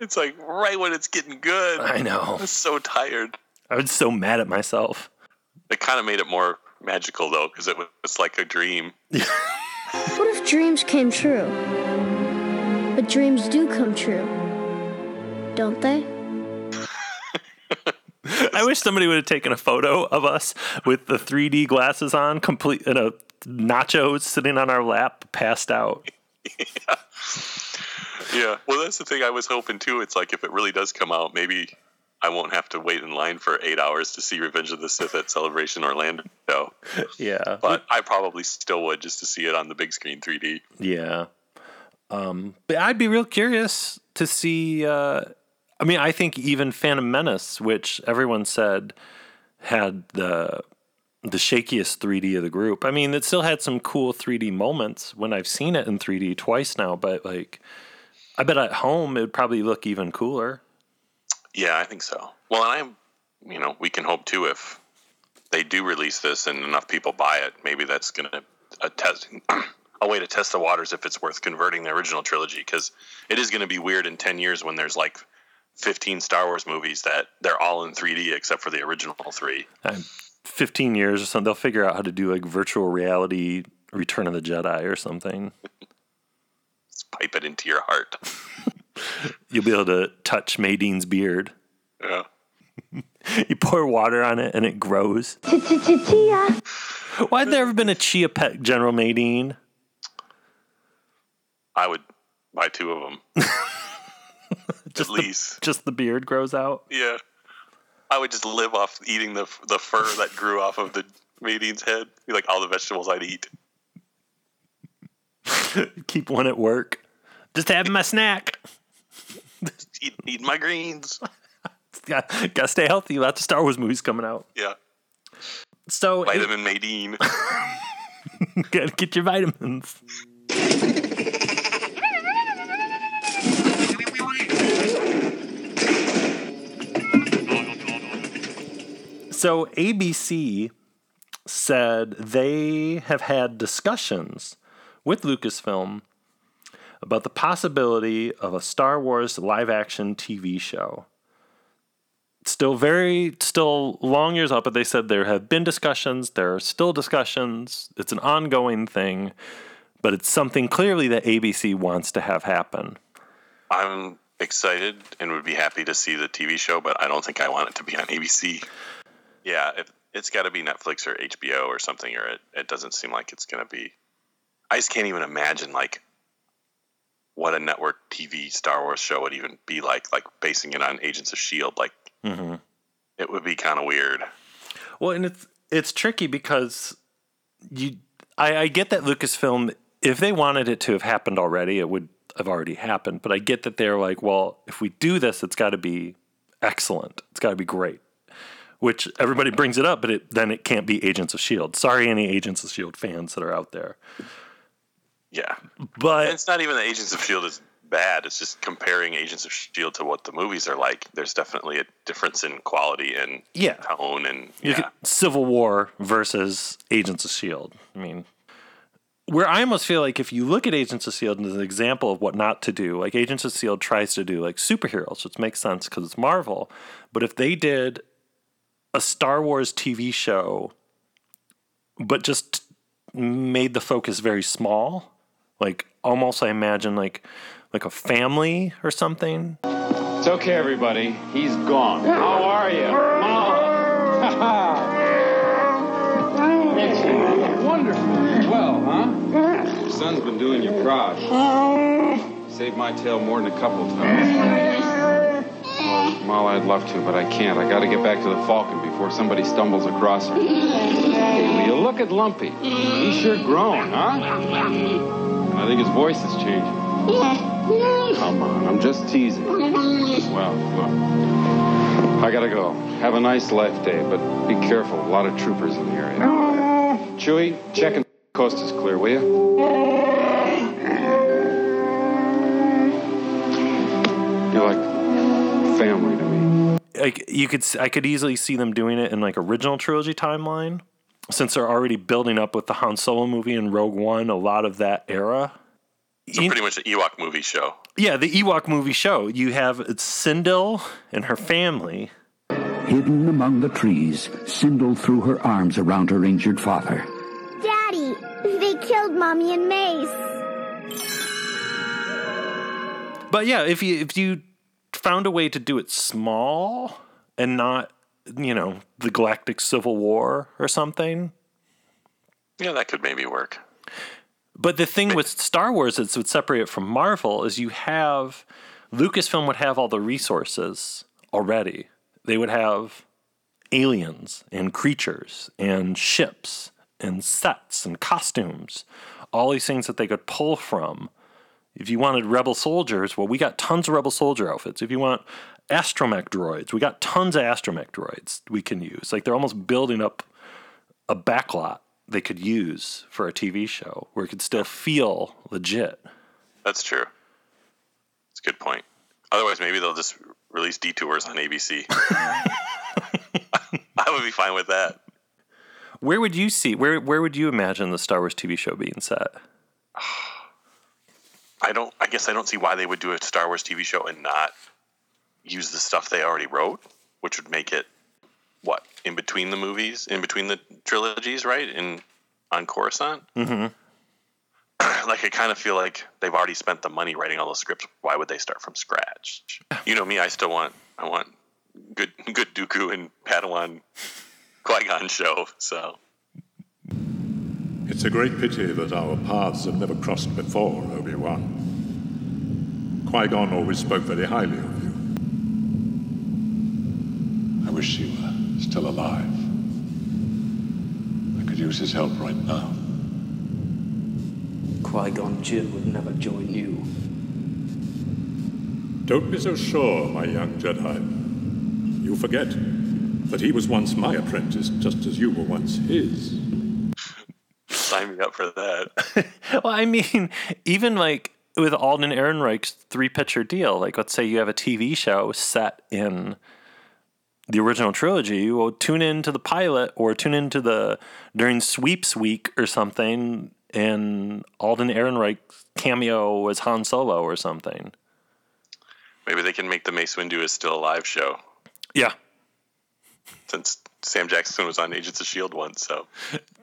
it's like right when it's getting good. I know. I was so tired. I was so mad at myself. It kind of made it more magical though, because it was like a dream. What if dreams came true? But dreams do come true, don't they? I wish somebody would have taken a photo of us with the 3D glasses on, complete in a nachos sitting on our lap, passed out. Yeah. Well, that's the thing I was hoping too. It's like if it really does come out, maybe I won't have to wait in line for eight hours to see Revenge of the Sith at Celebration Orlando. Yeah. But I probably still would just to see it on the big screen 3D. Yeah. Um, but I'd be real curious to see. Uh, I mean, I think even Phantom Menace, which everyone said had the the shakiest 3D of the group. I mean, it still had some cool 3D moments when I've seen it in 3D twice now. But like, I bet at home it would probably look even cooler. Yeah, I think so. Well, and I'm, you know, we can hope too if they do release this and enough people buy it, maybe that's going to a test a way to test the waters if it's worth converting the original trilogy because it is going to be weird in 10 years when there's like 15 Star Wars movies that they're all in 3D except for the original 3. Um, 15 years or something, they'll figure out how to do like virtual reality Return of the Jedi or something. Pipe it into your heart. You'll be able to touch Madine's beard. Yeah. You pour water on it and it grows. Chia. Why had there ever been a chia pet, General Madine? I would buy two of them. Just At the, least. just the beard grows out. Yeah. I would just live off eating the the fur that grew off of the Madine's head. Be like all the vegetables I'd eat. Keep one at work. Just having my snack. Eat, eat my greens. Got, gotta stay healthy. Lots of Star Wars movies coming out. Yeah. So Vitamin Madine. gotta get your vitamins. So ABC said they have had discussions with Lucasfilm about the possibility of a Star Wars live action TV show. Still very, still long years out, but they said there have been discussions, there are still discussions, it's an ongoing thing, but it's something clearly that ABC wants to have happen. I'm excited and would be happy to see the TV show, but I don't think I want it to be on ABC. Yeah, if, it's got to be Netflix or HBO or something, or it, it doesn't seem like it's going to be. I just can't even imagine like what a network TV Star Wars show would even be like, like basing it on Agents of Shield. Like Mm-hmm. it would be kind of weird. Well, and it's it's tricky because you I, I get that Lucasfilm, if they wanted it to have happened already, it would have already happened. But I get that they're like, well, if we do this, it's got to be excellent. It's got to be great. Which everybody brings it up, but it, then it can't be Agents of Shield. Sorry, any Agents of Shield fans that are out there. Yeah, but And it's not even that Agents of Shield is bad. It's just comparing Agents of Shield to what the movies are like. There's definitely a difference in quality and Yeah. tone and yeah. could- Civil War versus Agents of S.H.I.E.L.D. I mean, where I almost feel like if you look at Agents of S.H.I.E.L.D. as an example of what not to do, like Agents of S.H.I.E.L.D. tries to do like superheroes, which makes sense because it's Marvel. But if they did a Star Wars TV show, but just made the focus very small, like almost I imagine like like a family or something. It's okay, everybody. He's gone. How are you? Mom. Wonderful. Well, huh? Your son's been doing you proud. Saved my tail more than a couple times. Molly, I'd love to, but I can't. I gotta get back to the Falcon before somebody stumbles across her. Hey, will you look at Lumpy? He's sure grown, huh? And I think his voice is changing. Come on, I'm just teasing. Well, look. I gotta go. Have a nice life day, but be careful. A lot of troopers in the area. Chewie, check and coast is clear, will you? Family to me. like you could I could easily see them doing it in like original trilogy timeline since they're already building up with the Han Solo movie and Rogue One a lot of that era. So pretty much an Ewok movie show. Yeah, the Ewok movie show. You have Cindel and her family. Hidden among the trees, Cindel threw her arms around her injured father. Daddy, they killed Mommy and Mace. But yeah, if you if you found a way to do it small and not, you know, the Galactic Civil War or something. Yeah, that could maybe work. But the thing with Star Wars that would separate it from Marvel is you have Lucasfilm would have all the resources already. They would have aliens and creatures and ships and sets and costumes, all these things that they could pull from. If you wanted rebel soldiers, well, we got tons of rebel soldier outfits. If you want astromech droids, we got tons of astromech droids we can use. Like they're almost building up a backlot they could use for a TV show where it could still feel legit. That's true. It's a good point. Otherwise, maybe they'll just release detours on ABC. I would be fine with that. Where would you see where where would you imagine the Star Wars TV show being set? I don't. I guess I don't see why they would do a Star Wars TV show and not use the stuff they already wrote, which would make it what in between the movies, in between the trilogies, right? In on Coruscant. Mm-hmm. like I kind of feel like they've already spent the money writing all the scripts. Why would they start from scratch? You know me. I still want. I want good good Dooku and Padawan Qui Gon show. So It's a great pity that our paths have never crossed before, Obi Wan. Qui Gon always spoke very highly of you. I wish he were still alive. I could use his help right now. Qui Gon Jinn would never join you. Don't be so sure, my young Jedi. You forget that he was once my apprentice, just as you were once his. Sign me up for that. well, I mean, even like with Alden Ehrenreich's three picture deal, like let's say you have a TV show set in the original trilogy, well, tune into the pilot or tune into the during sweeps week or something, and Alden Ehrenreich cameo as Han Solo or something. maybe they can make the Mace Windu is still alive show Yeah, since Sam Jackson was on Agents of Shield once. So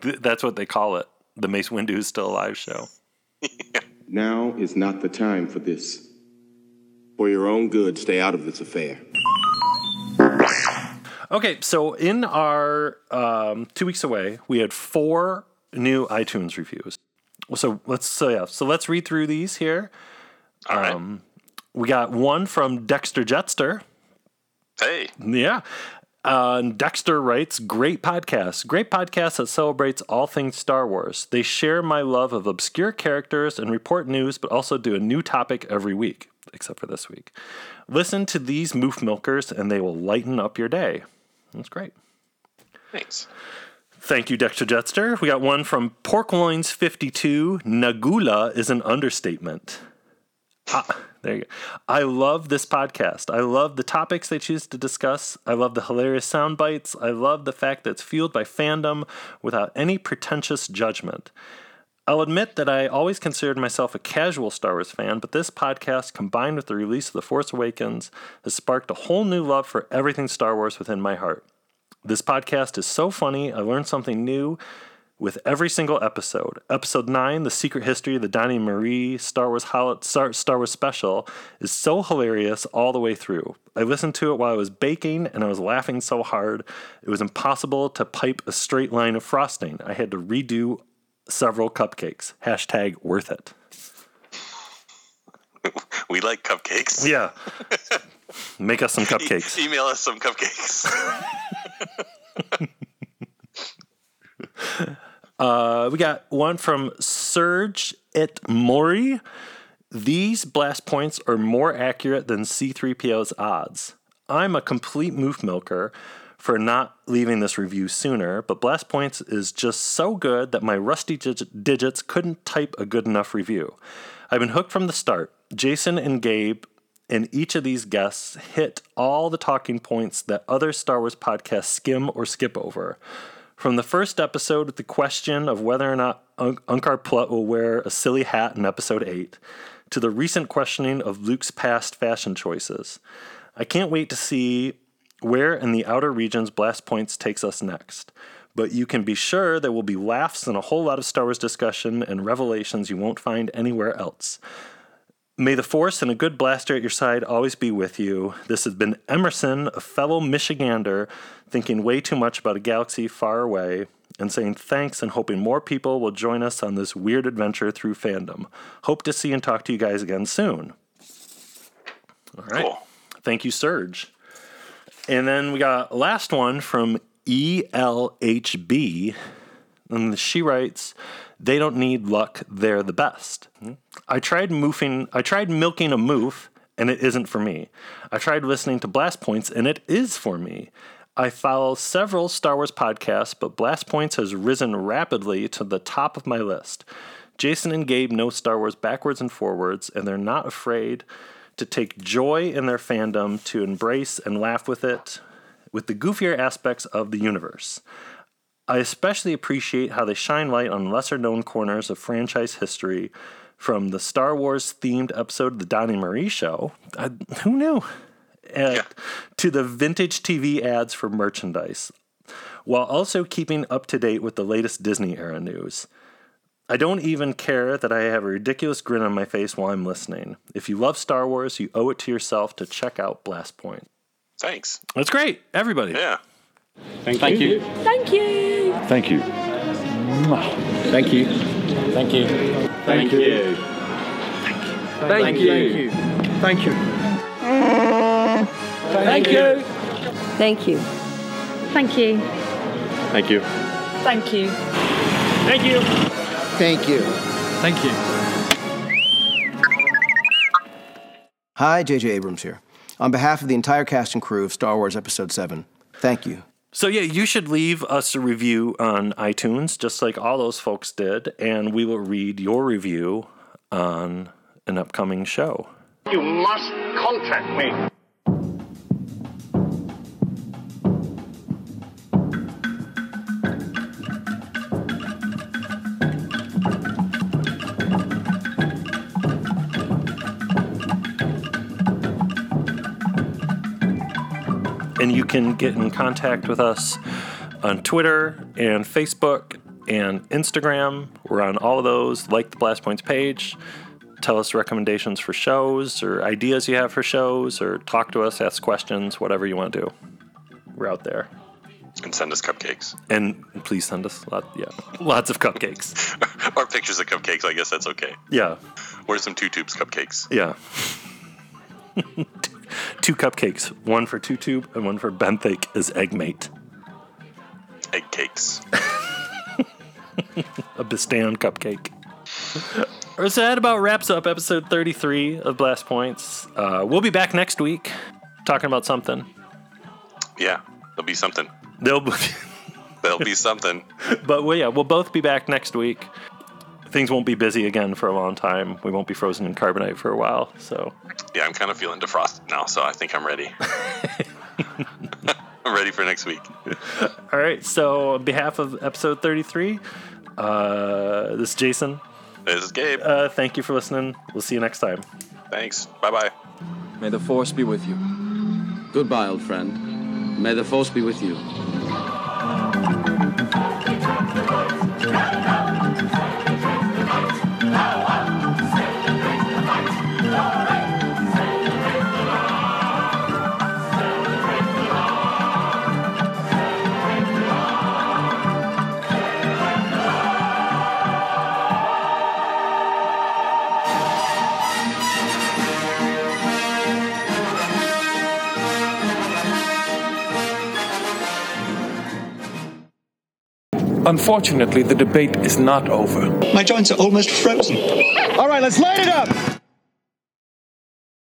th- that's what they call it. The Mace Windu is still alive show. Now is not the time for this. For your own good, stay out of this affair. Okay, so in our um, two weeks away, we had four new iTunes reviews. So let's so yeah, so let's read through these here. Um, we got one from Dexter Jetster. Hey, Yeah. Uh, Dexter writes, Great podcast. Great podcast that celebrates all things Star Wars. They share my love of obscure characters and report news, but also do a new topic every week, except for this week. Listen to these moof milkers, and they will lighten up your day. That's great. thanks. Thank you, Dexter Jetster. We got one from Porkloins52. Nagula is an understatement. There you go. I love this podcast. I love the topics they choose to discuss. I love the hilarious sound bites. I love the fact that it's fueled by fandom without any pretentious judgment. I'll admit that I always considered myself a casual Star Wars fan, but this podcast, combined with the release of The Force Awakens, has sparked a whole new love for everything Star Wars within my heart. This podcast is so funny. I learned something new with every single episode. Episode 9, The Secret History of the Donny Marie Star Wars, Hol- Star, Star Wars Special, is so hilarious all the way through. I listened to it while I was baking and I was laughing so hard it was impossible to pipe a straight line of frosting. I had to redo several cupcakes. Hashtag worth it. We like cupcakes. Yeah. Make us some cupcakes. E- email us some cupcakes. Uh, we got one from Serge et Mori. These blast points are more accurate than C3PO's odds. I'm a complete moof milker for not leaving this review sooner, but Blast Points is just so good that my rusty dig- digits couldn't type a good enough review. I've been hooked from the start. Jason and Gabe and each of these guests hit all the talking points that other Star Wars podcasts skim or skip over. From the first episode with the question of whether or not Un- Unkar Plutt will wear a silly hat in episode 8, to the recent questioning of Luke's past fashion choices. I can't wait to see where in the outer regions Blast Points takes us next. But you can be sure there will be laughs and a whole lot of Star Wars discussion and revelations you won't find anywhere else. May the Force and a good blaster at your side always be with you. This has been Emerson, a fellow Michigander, thinking way too much about a galaxy far away, and saying thanks and hoping more people will join us on this weird adventure through fandom. Hope to see and talk to you guys again soon. All right. Thank you, Serge. And then we got last one from ELHB. And she writes, they don't need luck, they're the best. Hmm. I tried moofing I tried milking a moof and it isn't for me. I tried listening to Blast Points and it is for me. I follow several Star Wars podcasts, but Blast Points has risen rapidly to the top of my list. Jason and Gabe know Star Wars backwards and forwards, and they're not afraid to take joy in their fandom, to embrace and laugh with it, with the goofier aspects of the universe. I especially appreciate how they shine light on lesser known corners of franchise history, from the Star Wars themed episode of The Donny Marie Show. I, who knew? Uh, To the vintage TV ads for merchandise, while also keeping up to date with the latest Disney era news. I don't even care that I have a ridiculous grin on my face while I'm listening. If you love Star Wars, you owe it to yourself to check out Blast Point. Thanks. That's great, everybody. Yeah. Thank, Thank you. Thank you. Thank you. Thank you. Thank you. Thank you. Thank you. Thank you. Thank you. Thank you. Thank you. Thank you. Thank you. Thank you. Thank you. Thank you. Hi, J.J. Abrams here. On behalf of the entire cast and crew of Star Wars Episode 7, thank you. So yeah, you should leave us a review on iTunes, just like all those folks did, and we will read your review on an upcoming show. You must contact me. And you can get in contact with us on Twitter and Facebook and Instagram. We're on all of those. Like the Blast Points page. Tell us recommendations for shows or ideas you have for shows, or talk to us, ask questions, whatever you want to do. We're out there. And send us cupcakes. And please send us lot, yeah, lots of cupcakes. or pictures of cupcakes. I guess that's okay. Yeah, Where's some two tubes cupcakes? yeah. Two cupcakes, one for Two Tube and one for Benthic is Eggmate. Egg cakes. a Bistan cupcake. So that about wraps up episode 33 of Blast Points. Uh, we'll be back next week talking about something. Yeah, there'll be something. There'll be, There'll be something. but well, yeah, we'll both be back next week. Things won't be busy again for a long time. We won't be frozen in carbonite for a while. So Yeah, I'm kind of feeling defrosted now, so I think I'm ready. I'm ready for next week. All right. So, on behalf of episode 33, uh, this is Jason. This is Gabe. Uh, thank you for listening. We'll see you next time. Thanks. Bye bye. May the force be with you. Goodbye, old friend. May the force be with you. Unfortunately, the debate is not over. My joints are almost frozen. All right, let's light it up.